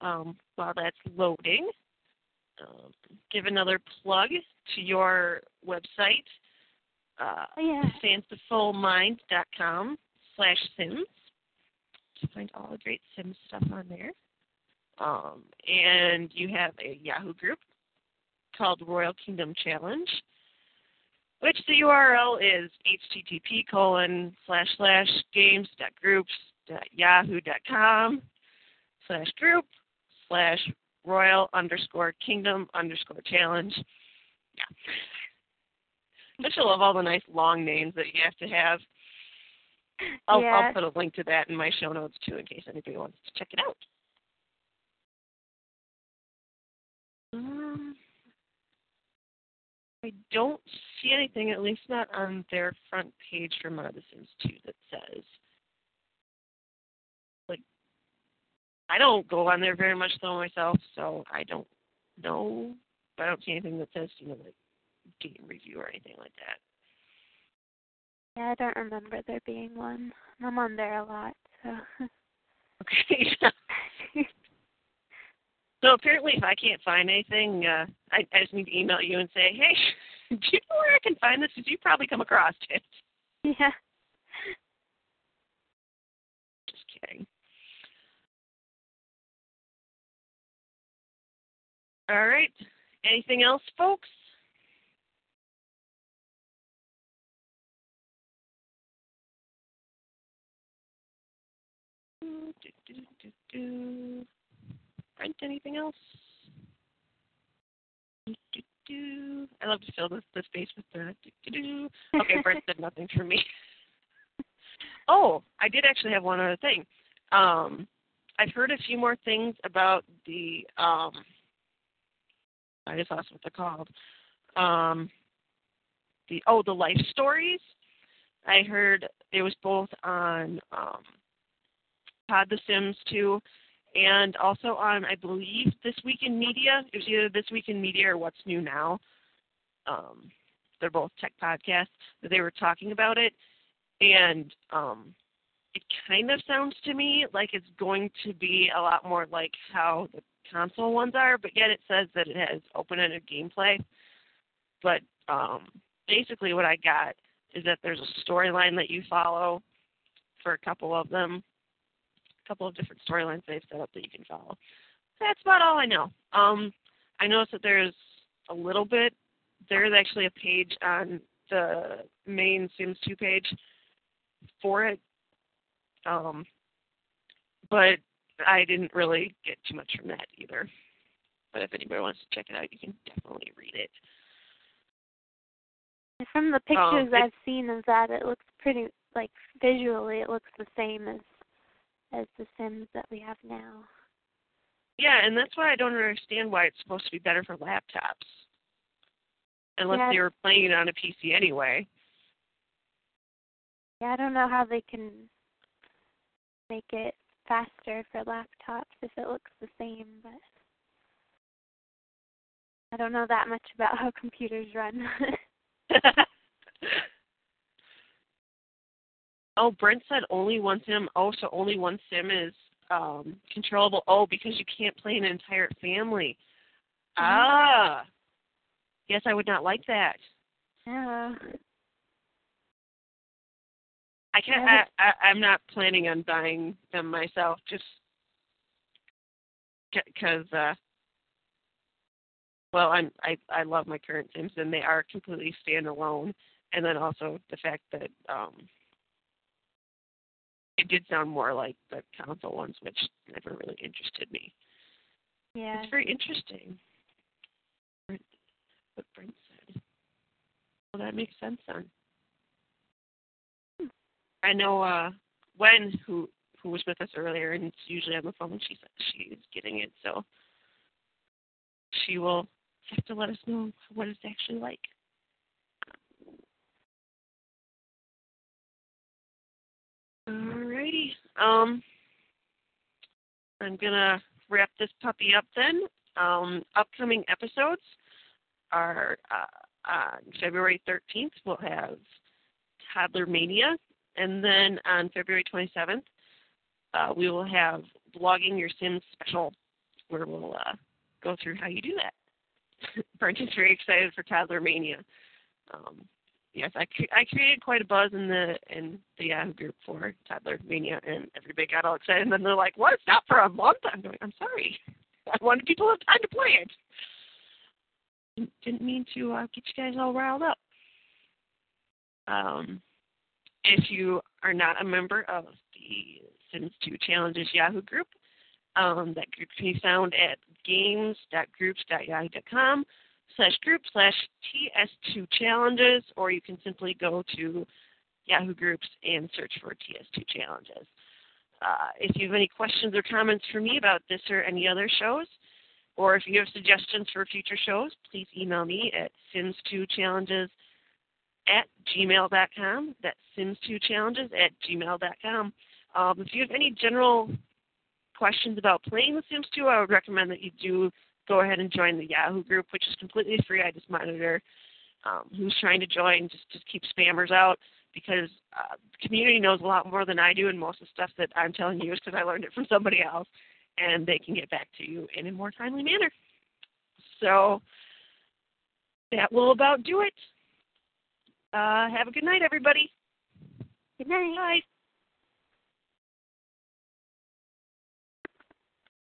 [SPEAKER 3] um, while that's loading. Um, give another plug to your website, uh,
[SPEAKER 4] Oh yeah.
[SPEAKER 3] fancifulmind.com slash sims to find all the great Sims stuff on there. Um, and you have a Yahoo group called Royal Kingdom Challenge, which the URL is http colon slash slash games dot groups dot yahoo dot com slash group slash royal underscore kingdom underscore challenge. Yeah. Don't you love all the nice long names that you have to have? I'll,
[SPEAKER 4] yeah.
[SPEAKER 3] I'll put a link to that in my show notes too in case anybody wants to check it out. Um, I don't see anything, at least not on their front page for Mod The Sims 2 that says. Like, I don't go on there very much though myself, so I don't know. I don't see anything that says, you know, like game review or anything like that.
[SPEAKER 4] Yeah, I don't remember there being one. I'm on there a lot, so. (laughs)
[SPEAKER 3] Okay. so apparently, if I can't find anything, uh, I, I just need to email you and say, hey, (laughs) do you know where I can find this? Because you probably come across it.
[SPEAKER 4] yeah.
[SPEAKER 3] Just kidding. All right. Anything else, folks? Do, do, do, do. Brent, anything else? Do, do, do. I love to fill this the space with the do, do, do. Okay, Brent said nothing for me. (laughs) oh, I did actually have one other thing. Um, I've heard a few more things about the um, I just lost what they're called. Um, the oh, the life stories. I heard it was both on um, Pod the Sims 2 and also on I believe This Week in Media. It was either This Week in Media or What's New Now. Um, they're both tech podcasts. They were talking about it, and um, it kind of sounds to me like it's going to be a lot more like how the console ones are, but yet it says that it has open-ended gameplay. But um, basically, what I got is that there's a storyline that you follow for a couple of them, couple of different storylines they've set up that you can follow. That's about all I know. Um, I noticed that there's a little bit. There's actually a page on the main Sims 2 page for it. Um, but I didn't really get too much from that either. But if anybody wants to check it out, you can definitely read it.
[SPEAKER 4] From the pictures
[SPEAKER 3] Um, it-
[SPEAKER 4] I've seen of that, it looks pretty like visually, it looks the same as as the Sims that we have now.
[SPEAKER 3] Yeah, and that's why I don't understand why it's supposed to be better for laptops. Unless
[SPEAKER 4] Yeah.
[SPEAKER 3] they were playing it on a PC anyway.
[SPEAKER 4] Yeah, I don't know how they can make it faster for laptops if it looks the same, but I don't know that much about (laughs) how computers run. (laughs)
[SPEAKER 3] oh, Brent said only one sim. Oh, so only one sim is um controllable. Oh, because you can't play an entire family. Ah. Yes, I would not like that.
[SPEAKER 4] yeah.
[SPEAKER 3] I can't. I, I, I'm not planning on buying them myself, just because. Uh, well, I'm. I I love my current Sims, and they are completely standalone. And then also the fact that um, it did sound more like the console ones, which never really interested me.
[SPEAKER 4] Yeah.
[SPEAKER 3] It's very interesting. What Brent said. Well, that makes sense then. I know uh Wen who who was with us earlier and it's usually on the phone she said she's getting it, so she will have to let us know what it's actually like. Alrighty. Um I'm gonna wrap this puppy up then. Um upcoming episodes are uh, on February 13th. We'll have Toddler Mania, and then on February 27th, uh, we will have Blogging Your Sims special, where we'll uh, go through how you do that. (laughs) Brent is very excited for Toddler Mania. Um, yes, I, cre- I created quite a buzz in the in the Yahoo group for Toddler Mania, and everybody got all excited. And then they're like, "What? It's not for a month?" I'm going, "I'm sorry. (laughs) I wanted people to have time to play it." Didn't- Didn't mean to uh, get you guys all riled up. Um, if you are not a member of the Sims 2 Challenges Yahoo group, um, that group can be found at games.groups.yahoo.com slash group slash TS2 Challenges, or you can simply go to Yahoo Groups and search for TS2 Challenges. Uh, if you have any questions or comments for me about this or any other shows, or if you have suggestions for future shows, please email me at sims2challenges at gmail.com. That's sims2challenges at gmail.com. Um, if you have any general questions about playing The Sims 2, I would recommend that you do go ahead and join the Yahoo group, which is completely free. I just monitor um, who's trying to join, just just keep spammers out because uh, the community knows a lot more than I do, and most of the stuff that I'm telling you is because I learned it from somebody else, and they can get back to you in a more timely manner. So that will about do it. Uh, have a good night, everybody.
[SPEAKER 4] Good night.
[SPEAKER 3] Bye.